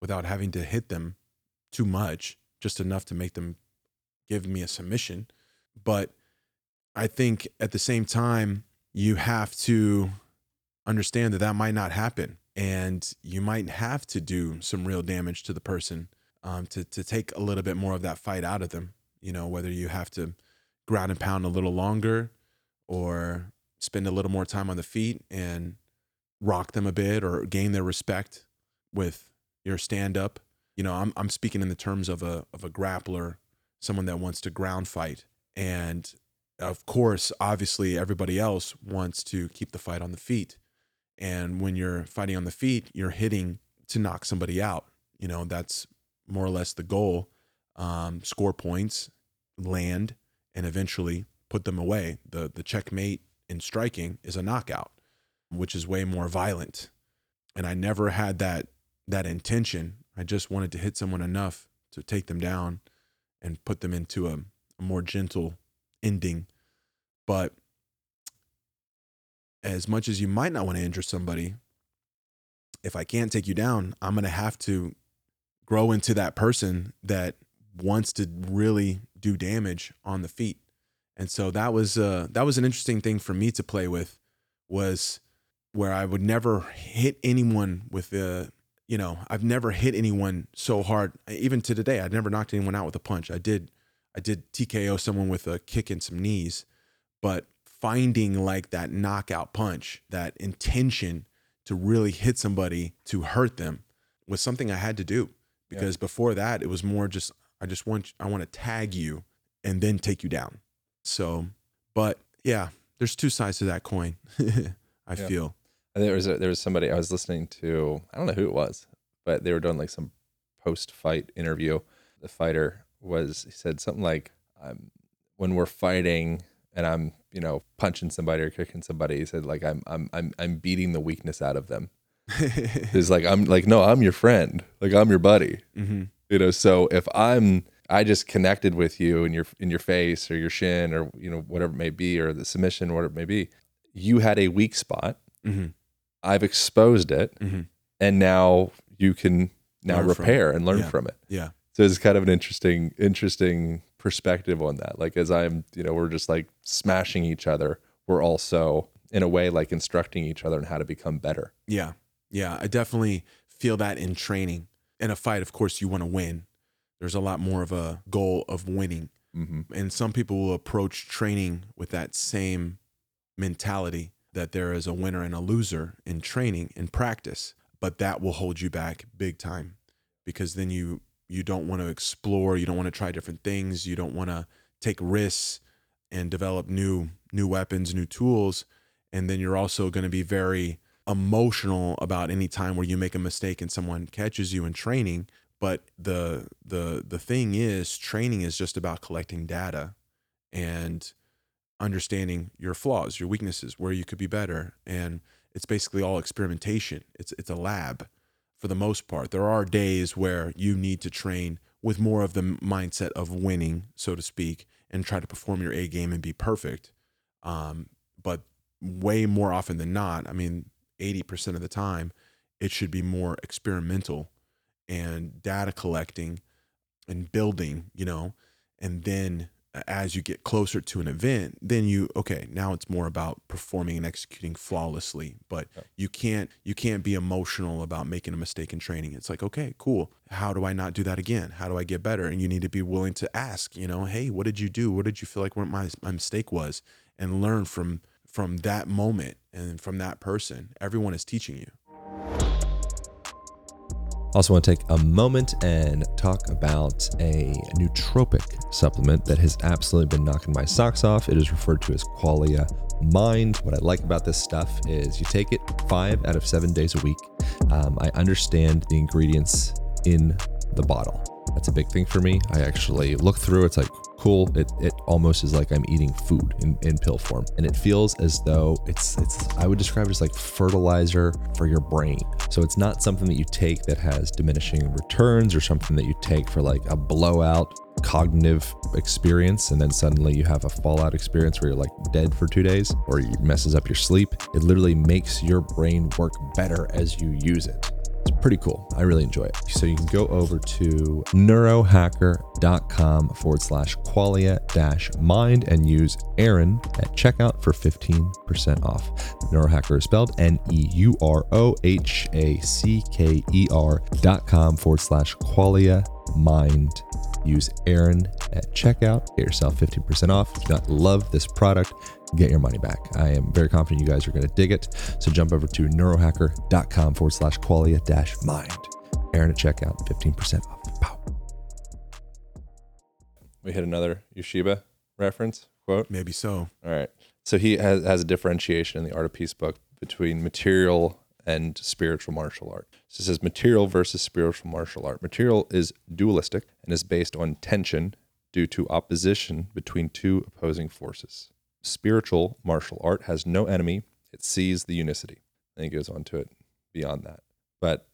without having to hit them too much, just enough to make them give me a submission. But I think at the same time, you have to understand that that might not happen, and you might have to do some real damage to the person um, to to take a little bit more of that fight out of them. You know, whether you have to ground and pound a little longer, or spend a little more time on the feet and rock them a bit, or gain their respect with your stand up. You know, I'm I'm speaking in the terms of a of a grappler, someone that wants to ground fight, and of course, obviously, everybody else wants to keep the fight on the feet. And when you're fighting on the feet, you're hitting to knock somebody out. You know, that's more or less the goal. Um, score points, land, and eventually put them away. The the checkmate in striking is a knockout, which is way more violent. And I never had that that intention. I just wanted to hit someone enough to take them down and put them into a, a more gentle ending. But as much as you might not want to injure somebody, if I can't take you down, I'm going to have to grow into that person that wants to really do damage on the feet. And so that was uh that was an interesting thing for me to play with was where I would never hit anyone with the you know, I've never hit anyone so hard even to today. I've never knocked anyone out with a punch. I did I did TKO someone with a kick and some knees, but finding like that knockout punch, that intention to really hit somebody to hurt them was something I had to do because before that it was more just I just want I want to tag you and then take you down. So, but yeah, there's two sides to that coin. I Yeah. feel. And there was a, there was somebody I was listening to. I don't know who it was, but they were doing like some post fight interview. The fighter was he said something like, um, "When we're fighting and I'm you know punching somebody or kicking somebody," he said like I'm I'm I'm I'm beating the weakness out of them. He's like I'm like no, I'm your friend. Like I'm your buddy. hmm You know, so if I'm I just connected with you in your in your face or your shin or you know whatever it may be or the submission whatever it may be, you had a weak spot. hmm I've exposed it, hmm and now you can now Learn repair and learn Yeah. from it. Yeah. So it's kind of an interesting, interesting perspective on that. Like as I'm, you know, we're just like smashing each other. We're also in a way like instructing each other on how to become better. Yeah. Yeah. I definitely feel that in training. In a fight, of course, you want to win. There's a lot more of a goal of winning. Mm-hmm. And some people will approach training with that same mentality that there is a winner and a loser in training in practice, but that will hold you back big time because then you you don't want to explore, you don't want to try different things, you don't want to take risks and develop new new weapons, new tools, and then you're also going to be very emotional about any time where you make a mistake and someone catches you in training. But the the the thing is training is just about collecting data and understanding your flaws your weaknesses where you could be better and it's basically all experimentation. It's it's a lab for the most part. There are days where you need to train with more of the mindset of winning so to speak and try to perform your a game and be perfect. Um, but way more often than not i mean 80% of the time it should be more experimental and data collecting and building, you know, and then as you get closer to an event, then you okay, now it's more about performing and executing flawlessly. But you can't you can't be emotional about making a mistake in training. It's like, okay, cool. How do I not do that again? How do I get better? And you need to be willing to ask, you know, hey, what did you do? What did you feel like my my mistake was? And learn from from that moment and from that person. Everyone is teaching you. Also, want to take a moment and talk about a nootropic supplement that has absolutely been knocking my socks off. It is referred to as Qualia Mind. What I like about this stuff is you take it five out of seven days a week. Um, I understand the ingredients in the bottle. That's a big thing for me. I actually look through. It's like cool. It, it almost is like I'm eating food in, in pill form, and it feels as though it's it's. I would describe it as like fertilizer for your brain. So it's not something that you take that has diminishing returns or something that you take for like a blowout cognitive experience and then suddenly you have a fallout experience where you're like dead for two days or it messes up your sleep. It literally makes your brain work better as you use it. Pretty cool. I really enjoy it. So you can go over to neurohacker.com forward slash qualia dash mind and use Aaron at checkout for 15% off. Neurohacker is spelled N E U R O H A C K E R dot com forward slash qualia mind. Use Aaron at checkout. Get yourself 15% off. If you do not love this product, get your money back. I am very confident you guys are going to dig it. So jump over to neurohacker.com forward slash qualia dash mind. Aaron at checkout, 15% off. Pow. We hit another Ueshiba reference quote. Maybe so. All right. So he has, has a differentiation in the Art of Peace book between material and spiritual martial art. So it says material versus spiritual martial art. Material is dualistic and is based on tension due to opposition between two opposing forces. Spiritual martial art has no enemy, it sees the unicity. And he goes on to it beyond that. But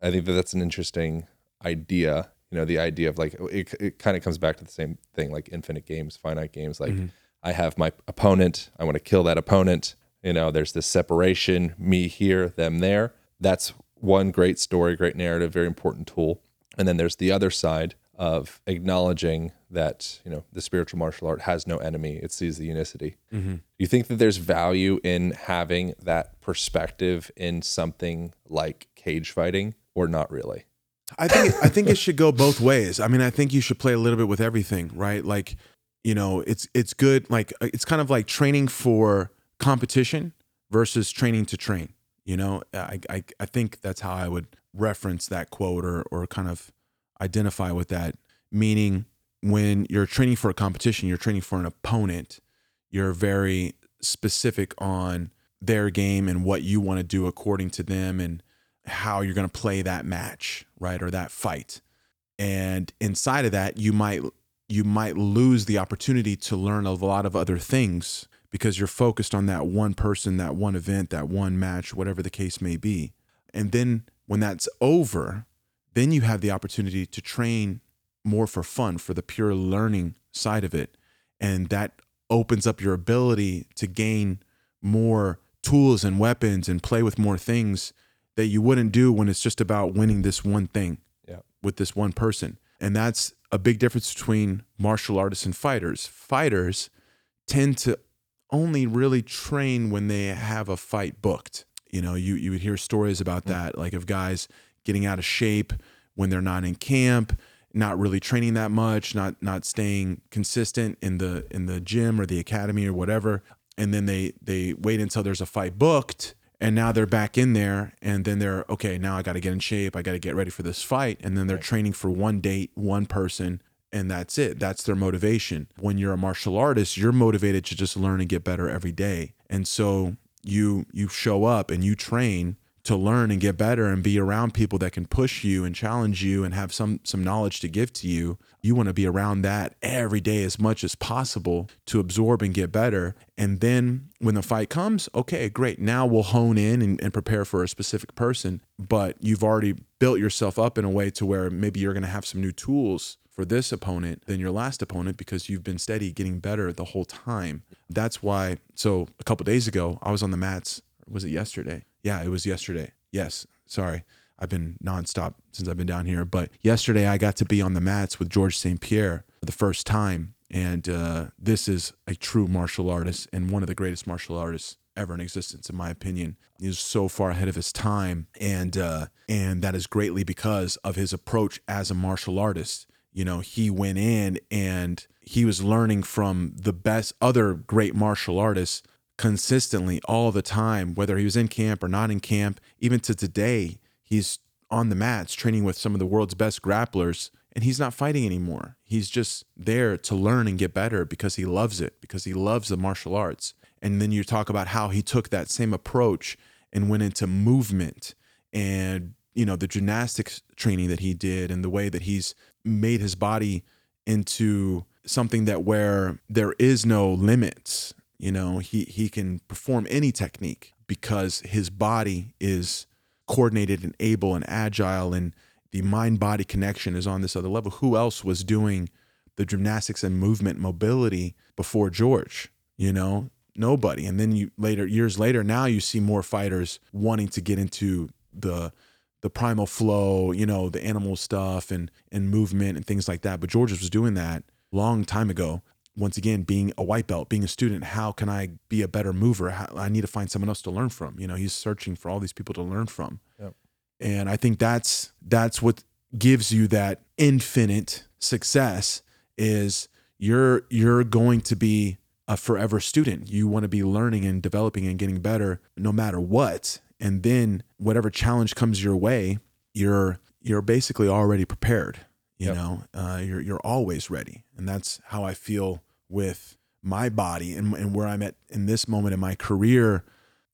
I think that that's an interesting idea. You know, the idea of like, it, it kind of comes back to the same thing like infinite games, finite games. Like, mm-hmm. I have my opponent, I want to kill that opponent. You know, there's this separation, me here, them there. That's one great story, great narrative, very important tool. And then there's the other side of acknowledging that, you know, the spiritual martial art has no enemy. It sees the unicity. Mm-hmm. You think that there's value in having that perspective in something like cage fighting or not really? I think I think it should go both ways. I mean, I think you should play a little bit with everything, right? Like, you know, it's it's good. Like, uh, it's kind of like training for competition versus training to train. You know, I I, I think that's how I would reference that quote or or kind of identify with that. Meaning, when you're training for a competition, you're training for an opponent. You're very specific on their game and what you want to do according to them and how you're going to play that match, right? Or that fight. And inside of that, you might you might lose the opportunity to learn a lot of other things because you're focused on that one person, that one event, that one match, whatever the case may be. And then when that's over, then you have the opportunity to train more for fun, for the pure learning side of it. And that opens up your ability to gain more tools and weapons and play with more things that you wouldn't do when it's just about winning this one thing Yeah. with this one person. And that's a big difference between martial artists and fighters. Fighters tend to only really train when they have a fight booked. You know, you you would hear stories about hmm. that, like of guys getting out of shape when they're not in camp, not really training that much, not not staying consistent in the in the gym or the academy or whatever, and then they they wait until there's a fight booked and now they're back in there and then they're okay now i got to get in shape. I got to get ready for this fight. And then they're training for one date one person and that's it. That's their motivation. When you're a martial artist you're motivated to just learn and get better every day. And so you you show up and you train to learn and get better and be around people that can push you and challenge you and have some some knowledge to give to you you want to be around that every day as much as possible to absorb and get better. And then when the fight comes okay great. Now we'll hone in and, and prepare for a specific person. But you've already built yourself up in a way to where maybe you're going to have some new tools for this opponent than your last opponent because you've been steady getting better the whole time. That's why so a couple days ago i was on the mats was it yesterday yeah, it was yesterday. Yes, sorry. I've been nonstop since I've been down here. But yesterday I got to be on the mats with George St. Pierre for the first time. And uh, this is a true martial artist and one of the greatest martial artists ever in existence, in my opinion. He's so far ahead of his time, and uh, and that is greatly because of his approach as a martial artist. You know, he went in and he was learning from the best other great martial artists consistently all the time, whether he was in camp or not in camp. Even to today, he's on the mats training with some of the world's best grapplers and he's not fighting anymore. He's just there to learn and get better because he loves it, because he loves the martial arts. And then you talk about how he took that same approach and went into movement and you know the gymnastics training that he did and the way that he's made his body into something that where there is no limits you know he he can perform any technique because his body is coordinated and able and agile and the mind body connection is on this other level. Who else was doing the gymnastics and movement mobility before george you know? Nobody. And then you later years later now you see more fighters wanting to get into the the primal flow you know the animal stuff and and movement and things like that. But george was doing that long time ago once again being a white belt being a student how can i be a better mover? How, i need to find someone else to learn from. You know he's searching for all these people to learn from. Yep. and i think that's that's what gives you that infinite success is you're you're going to be a forever student. You want to be learning and developing and getting better no matter what. And then whatever challenge comes your way you're you're basically already prepared you Yep. know uh, you're you're always ready. And that's how i feel with my body and, and where i'm at in this moment in my career.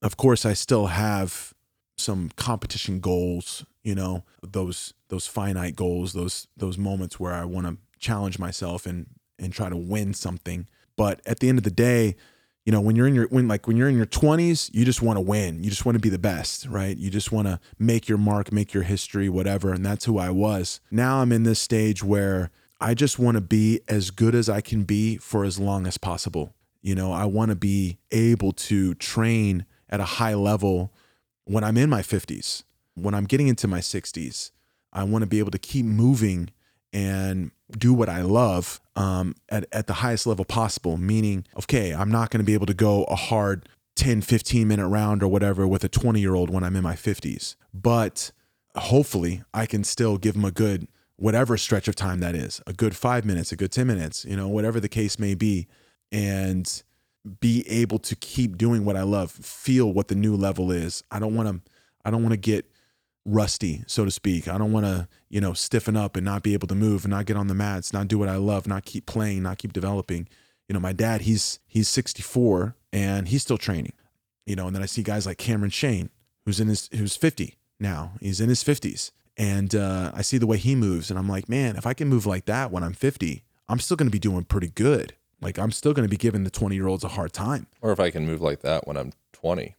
Of course i still have some competition goals you know those those finite goals those those moments where i want to challenge myself and and try to win something. But at the end of the day you know when you're in your when like when you're in your 20s you just want to win. You just want to be the best right? You just want to make your mark make your history whatever and that's who i was. Now i'm in this stage where i just want to be as good as i can be for as long as possible. You know i want to be able to train at a high level when i'm in my 50s when i'm getting into my 60s i want to be able to keep moving and do what I love um, at, at the highest level possible. Meaning, okay, I'm not going to be able to go a hard 10, 15 minute round or whatever with a 20 year old when I'm in my 50s. But hopefully, I can still give them a good, whatever stretch of time that is, a good five minutes, a good 10 minutes, you know, whatever the case may be. And be able to keep doing what I love, feel what the new level is. I don't want to, I don't want to get rusty, so to speak. I don't want to, you know, stiffen up and not be able to move and not get on the mats, not do what I love, not keep playing, not keep developing. You know, my dad, he's he's 64 and he's still training. You know, and then I see guys like Cameron Shayne, who's in his who's 50 now. He's in his 50s. And uh, I see the way he moves, and I'm like, man, if I can move like that when I'm 50, I'm still going to be doing pretty good. Like I'm still going to be giving the 20 year olds a hard time. Or if I can move like that when I'm 20.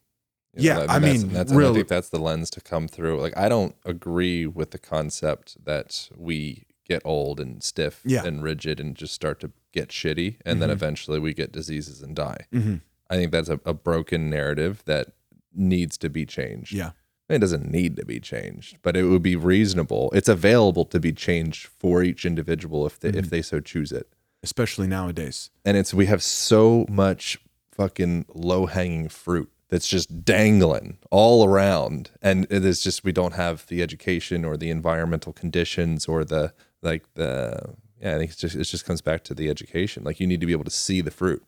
Yeah, I mean, that's, I really- think that's the lens to come through. Like, I don't agree with the concept that we get old and stiff Yeah. and rigid and just start to get shitty, and then Mhm. eventually we get diseases and die. Mm-hmm. I think that's a, a broken narrative that needs to be changed. Yeah. It doesn't need to be changed, but it would be reasonable. It's available to be changed for each individual if they, Mm-hmm. if they so choose it. Especially nowadays. And it's we have so much fucking low hanging fruit that's just dangling all around, and it is just we don't have the education or the environmental conditions or the like the yeah. I think it's just it just comes back to the education. Like you need to be able to see the fruit.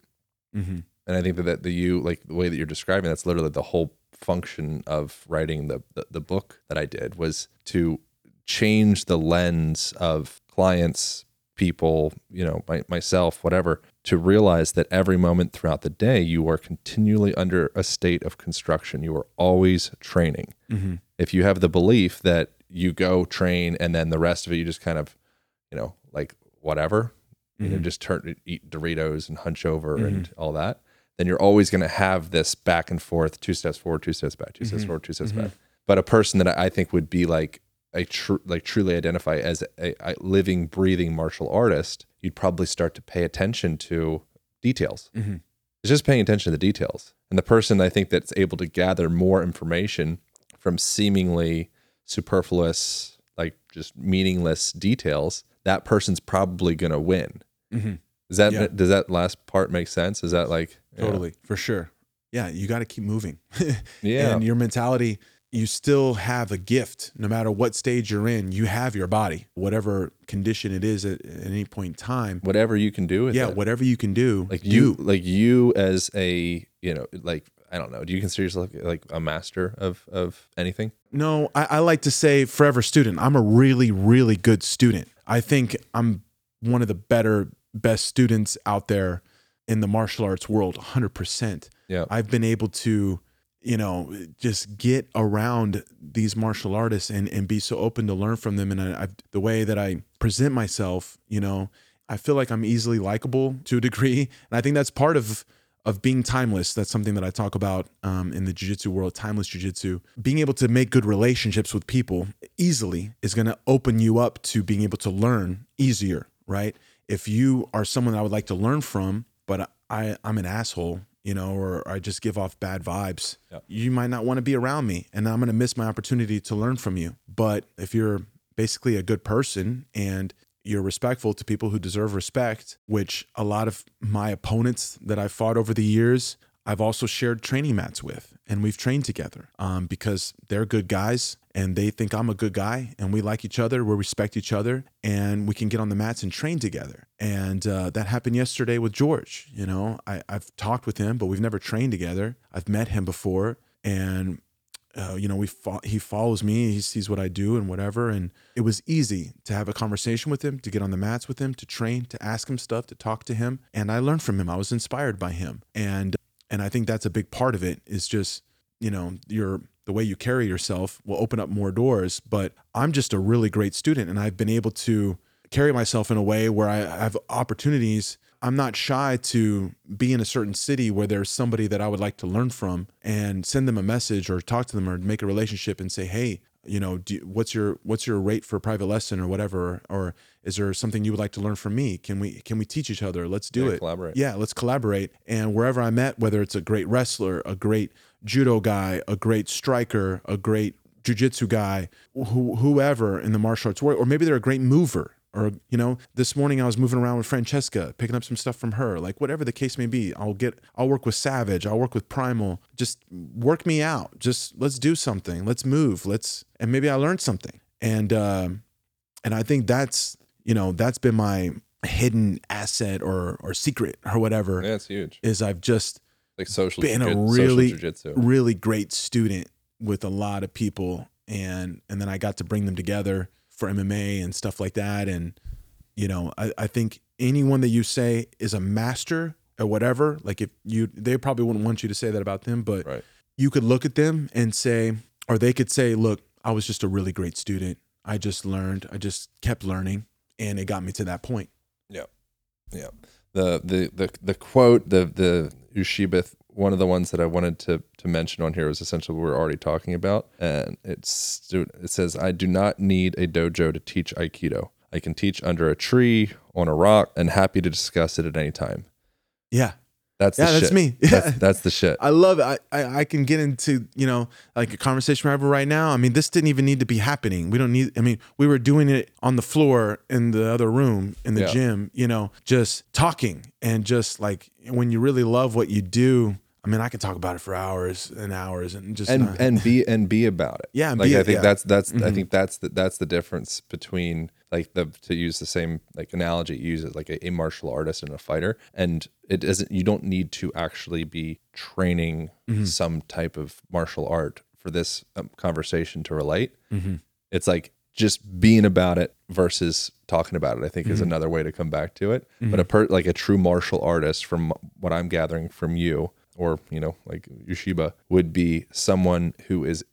Mm-hmm. And I think that, that the you like the way that you're describing that's literally the whole function of writing the, the the book that I did was to change the lens of clients, people, you know, my, myself, whatever, to realize that every moment throughout the day you are continually under a state of construction. You are always training. Mm-hmm. If you have the belief that you go train and then the rest of it you just kind of, you know, like whatever, you know, Mhm. just turn eat Doritos and hunch over and all that, then you're always going to have this back and forth, two steps forward, two steps back, 2 steps Mhm. forward, two steps Mhm. back. But a person that I think would be like a true, like truly identify as a, a living, breathing martial artist, you'd probably start to pay attention to details. Mhm. It's just paying attention to the details. And the person I think that's able to gather more information from seemingly superfluous, like just meaningless details, that person's probably going to win Mm-hmm. Does that Yeah. does that last part make sense? Is that like yeah. Totally, for sure. Yeah, you got to keep moving. Yeah. And your mentality, you still have a gift no matter what stage you're in. You have your body, whatever condition it is at, at any point in time. whatever you can do with Yeah, it. whatever you can do, like do. you like you as a you know like I don't know. Do you consider yourself like a master of of anything? No, I, I like to say forever student. I'm a really, really good student. I think I'm one of the better, best students out there in the martial arts world, 100%. Yeah. I've been able to, you know, just get around these martial artists and, and be so open to learn from them. And I, I've, the way that I present myself, you know, I feel like I'm easily likable to a degree. And I think that's part of of being timeless. That's something that I talk about um, in the jiu-jitsu world, timeless jiu-jitsu. Being able to make good relationships with people easily is going to open you up to being able to learn easier, right? If you are someone I would like to learn from, but I, I'm an asshole, you know, or I just give off bad vibes, Yeah. you might not want to be around me and I'm going to miss my opportunity to learn from you. But if you're basically a good person and you're respectful to people who deserve respect, which a lot of my opponents that I've fought over the years, I've also shared training mats with, and we've trained together um, because they're good guys and they think I'm a good guy, and we like each other, we respect each other, and we can get on the mats and train together. And uh, that happened yesterday with George. You know, I, I've talked with him, but we've never trained together. I've met him before, and uh, you know, we fo- he follows me, he sees what I do and whatever. And it was easy to have a conversation with him, to get on the mats with him, to train, to ask him stuff, to talk to him. And I learned from him. I was inspired by him. And and I think that's a big part of it is just, you know, your the way you carry yourself will open up more doors. But I'm just a really great student and I've been able to carry myself in a way where I have opportunities. I'm not shy to be in a certain city where there's somebody that I would like to learn from and send them a message or talk to them or make a relationship and say, "Hey, you know, do, what's your what's your rate for a private lesson or whatever or is there something you would like to learn from me? Can we can we teach each other? Let's do Yeah, it. collaborate. Yeah, let's collaborate. And wherever I'm at, whether it's a great wrestler, a great judo guy, a great striker, a great jujitsu guy, who, whoever in the martial arts world, or maybe they're a great mover. Or you know, this morning I was moving around with Francesca, picking up some stuff from her. Like whatever the case may be, I'll get, I'll work with Savage, I'll work with Primal. Just work me out. Just let's do something. Let's move. Let's, and maybe I learned something. And um, and I think that's you know that's been my hidden asset or or secret or whatever Yeah, it's huge. is I've just Like social been a really really great student with a lot of people and and then I got to bring them together for MMA and stuff like that and you know I, I think anyone that you say is a master or whatever like if you they probably wouldn't want you to say that about them but Right. you could look at them and say or they could say look I was just a really great student I just learned I just kept learning and it got me to that point Yeah. Yeah. The the the the quote, the the Ueshiba, one of the ones that I wanted to to mention on here was essentially what we we're already talking about. And it's it says, I do not need a dojo to teach Aikido. I can teach under a tree, on a rock, and happy to discuss it at any time. yeah That's the Yeah, that's shit. me. That's, that's the shit. I love it. I, I, I can get into, you know, like a conversation we're having right now. I mean, this didn't even need to be happening. We don't need, I mean, we were doing it on the floor in the other room in the Yeah. gym, you know, just talking and just like when you really love what you do. I mean, I could talk about it for hours and hours and just, and not- and be and be about it. Yeah, like I think yeah. that's that's I Mhm. think that's the that's the difference between like the to use the same like analogy you use it like a, a martial artist and a fighter, and it doesn't you don't need to actually be training Mm-hmm. some type of martial art for this um, conversation to relate. Mhm. It's like just being about it versus talking about it. I think Mm-hmm. is another way to come back to it. But a per like a true martial artist, from what I'm gathering from you, or you know, like Ueshiba, would be someone who is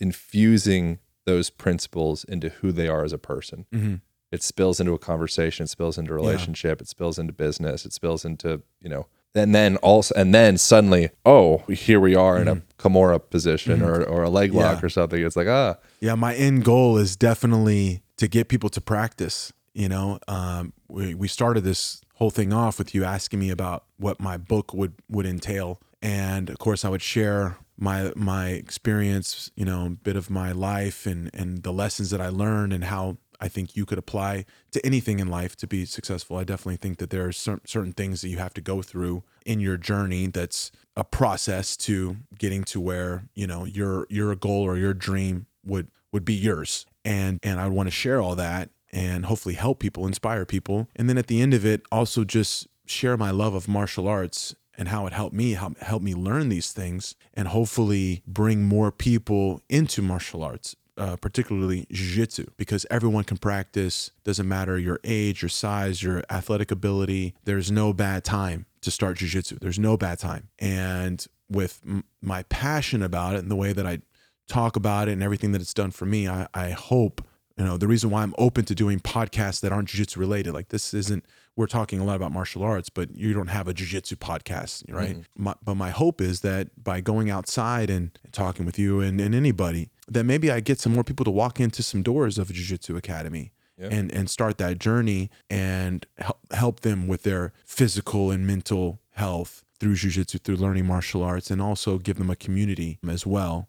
infusing those principles into who they are as a person. Mhm. It spills into a conversation, it spills into a relationship, it spills into business, it spills into you know. And then also, and then suddenly, oh, here we are in a Kimura position or, or a leg lock Mm-hmm. Yeah. or something. It's like, ah, Yeah, my end goal is definitely to get people to practice. You know, um, we we started this whole thing off with you asking me about what my book would would entail, and of course, I would share my my experience. You know, a bit of my life and and the lessons that I learned and how I think you could apply to anything in life to be successful. I definitely think that there are cer- certain things that you have to go through in your journey that's a process to getting to where, you know, your your goal or your dream would would be yours. And and I want to share all that and hopefully help people, inspire people. And then at the end of it, also just share my love of martial arts and how it helped me help, help me learn these things and hopefully bring more people into martial arts uh, particularly jiu-jitsu because everyone can practice. Doesn't matter your age your size your athletic ability there's no bad time to start jiu-jitsu. There's no bad time. And with m- my passion about it and the way that i talk about it and everything that it's done for me i, I hope you know the reason why i'm open to doing podcasts that aren't jiu-jitsu related like this isn't we're talking a lot about martial arts but you don't have a jiu-jitsu podcast right mm-hmm. my, but my hope is that by going outside and talking with you and, and anybody that maybe i get some more people to walk into some doors of a jiu-jitsu academy Yeah. and and start that journey and help, help them with their physical and mental health through jiu-jitsu through learning martial arts and also give them a community as well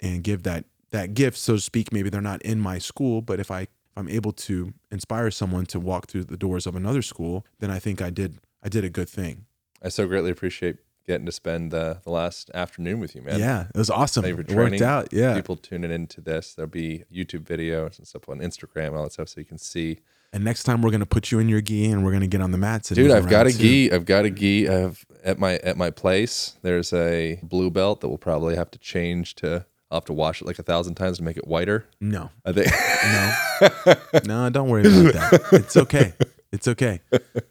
and give that that gift so to speak maybe they're not in my school but if i if i'm able to inspire someone to walk through the doors of another school then i think i did i did a good thing I so greatly appreciate getting to spend uh, the last afternoon with you, man. yeah it was awesome you it worked out yeah People tuning into this. There'll be YouTube videos and stuff on Instagram and all that stuff, so you can see. and next time we're gonna put you in your gi and we're gonna get on the mats Dude, I've got a gi. I've got a gi. I've at my at my place. There's a blue belt that we'll probably have to change to. I'll have to wash it like a thousand times to make it whiter. no. I think. no. No don't worry about that. It's okay. It's okay.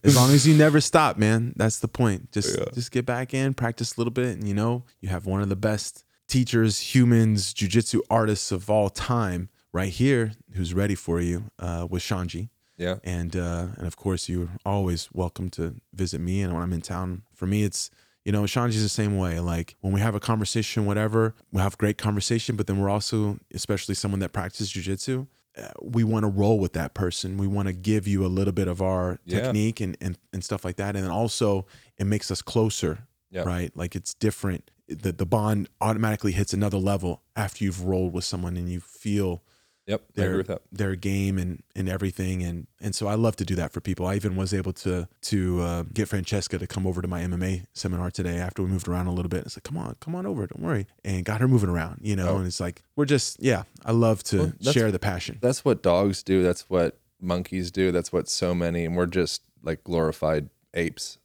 As long as you never stop man. That's the point. Just just get back in practice a little bit and you know you have one of the best teachers humans jiu-jitsu artists of all time right here who's ready for you uh, with Xande. Yeah. and uh, and of course you're always welcome to visit me. And when i'm in town for me it's you know Xande's the same way. Like when we have a conversation whatever we have great conversation but then we're also especially someone that practices jiu-jitsu uh, we want to roll with that person. We want to give you a little bit of our Yeah. technique and, and and stuff like that. And then also it makes us closer Yeah. right? Like it's different. The, the bond automatically hits another level after you've rolled with someone and you feel Yep. I agree their with that. their game and and everything and and so I love to do that for people. I even was able to to uh, get Francesca to come over to my MMA seminar today after we moved around a little bit. It's like, come on, come on over, don't worry, and got her moving around, you know. Oh. And it's like we're just yeah, I love to Well, share the passion. That's what dogs do. That's what monkeys do. That's what so many, and we're just like glorified apes.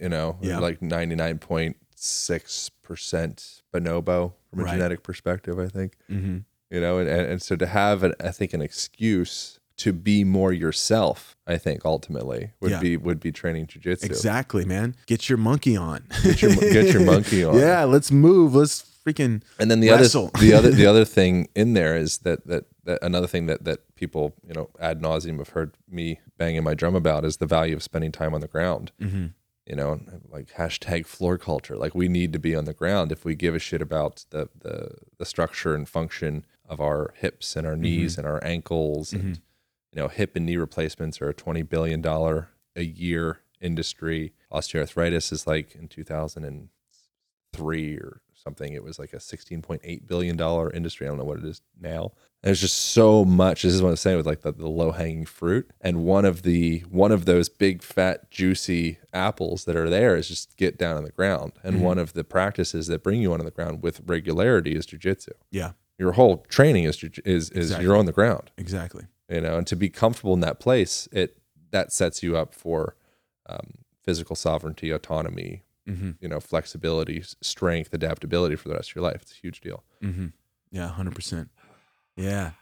You know, Yeah. like ninety nine point six percent bonobo from a Right. genetic perspective. I think. hmm You know, and, and, and so to have, an, I think, an excuse to be more yourself, I think ultimately would Yeah. be would be training jujitsu. Exactly, man. Get your monkey on. Get your get your monkey on. yeah, let's move. Let's freaking And then the Wrestle. other the other the other thing in there is that that that another thing that that people you know ad nauseum have heard me banging my drum about is the value of spending time on the ground. Mhm. You know, like hashtag floor culture. Like we need to be on the ground if we give a shit about the the the structure and function of our hips and our mm-hmm. knees and our ankles and mm-hmm. you know hip and knee replacements are a twenty billion dollar a year industry. Osteoarthritis is like in two thousand and three or something. It was like a sixteen point eight billion dollar industry. I don't know what it is now. There's just so much. This is what I'm saying with like the, the low hanging fruit. And one of the one of those big fat juicy apples that are there is just get down on the ground. And mm-hmm. one of the practices that bring you onto the ground with regularity is jujitsu. yeah, Your whole training is is is Exactly. you're on the ground. exactly. You know, and to be comfortable in that place, it that sets you up for um, physical sovereignty, autonomy, Mm-hmm. you know, flexibility, strength, adaptability for the rest of your life. It's a huge deal. Mm-hmm. Yeah, hundred percent. Yeah, it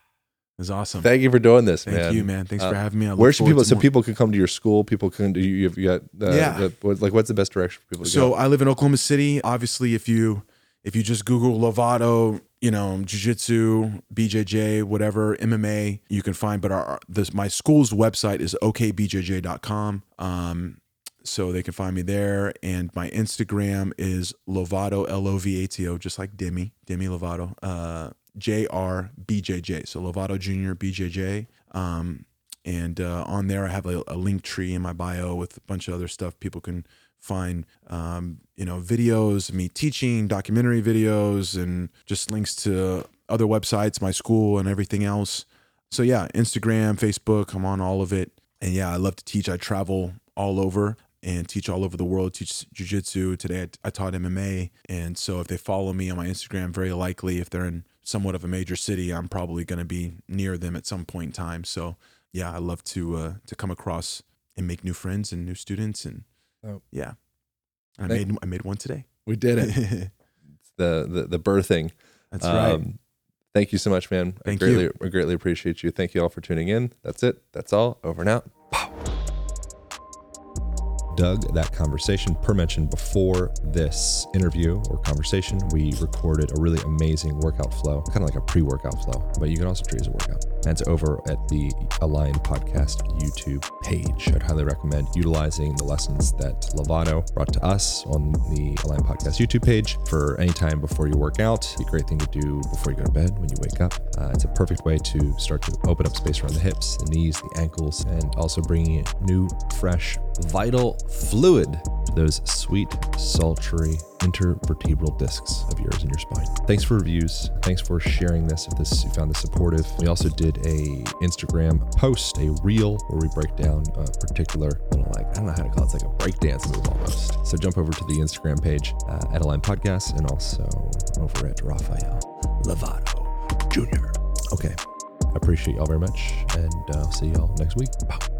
was awesome. Thank you for doing this, Thank man. you, man. Thanks Uh, for having me. I Where should people? So more. people can come to your school. People can do. You, have got uh, Yeah. the- what, like, what's the best direction for people to go? So go? I live in Oklahoma City. Obviously, if you if you just Google Lovato, you know, Jiu-Jitsu, BJJ, whatever, MMA, you can find. But our this my school's website is okbjj.com. Um, so they can find me there. And my Instagram is Lovato, L O V A T O, just like Demi, Demi Lovato, uh, J R B J J. So Lovato Junior BJJ. Um, and uh, on there, I have a, a link tree in my bio with a bunch of other stuff people can find um, you know videos me teaching documentary videos and just links to other websites my school and everything else So yeah, Instagram, Facebook, I'm on all of it. And yeah, I love to teach. I travel all over and teach all over the world, teach jujitsu. Today I, I taught MMA. And so if they follow me on my Instagram, very likely if they're in somewhat of a major city, I'm probably going to be near them at some point in time. So yeah, I love to uh, to come across and make new friends and new students and Oh. yeah. And I made I made one today. We did it. the, the, the birthing. That's right. Um, Thank you so much, man. Thank I you. greatly, I greatly appreciate you. Thank you all for tuning in. That's it. That's all. Over and out. Doug, that conversation per mentioned before this interview or conversation, we recorded a really amazing workout flow, kind of like a pre-workout flow, but you can also treat it as a workout. And it's over at the Align Podcast YouTube page. I'd highly recommend utilizing the lessons that Lovato brought to us on the Align Podcast YouTube page for any time before you work out. A great thing to do before you go to bed when you wake up. Uh, it's a perfect way to start to open up space around the hips, the knees, the ankles, and also bringing in new, fresh, vital fluid those sweet, sultry intervertebral discs of yours in your spine. Thanks for reviews. Thanks for sharing this if this you found this supportive. We also did a Instagram post, a reel where we break down a particular little like I don't know how to call it. It's like a breakdance move almost. So jump over to the Instagram page uh, at Align Podcast and also over at Rafael Lovato Jr. Okay. I appreciate y'all very much and uh, I'll see y'all next week. Pow.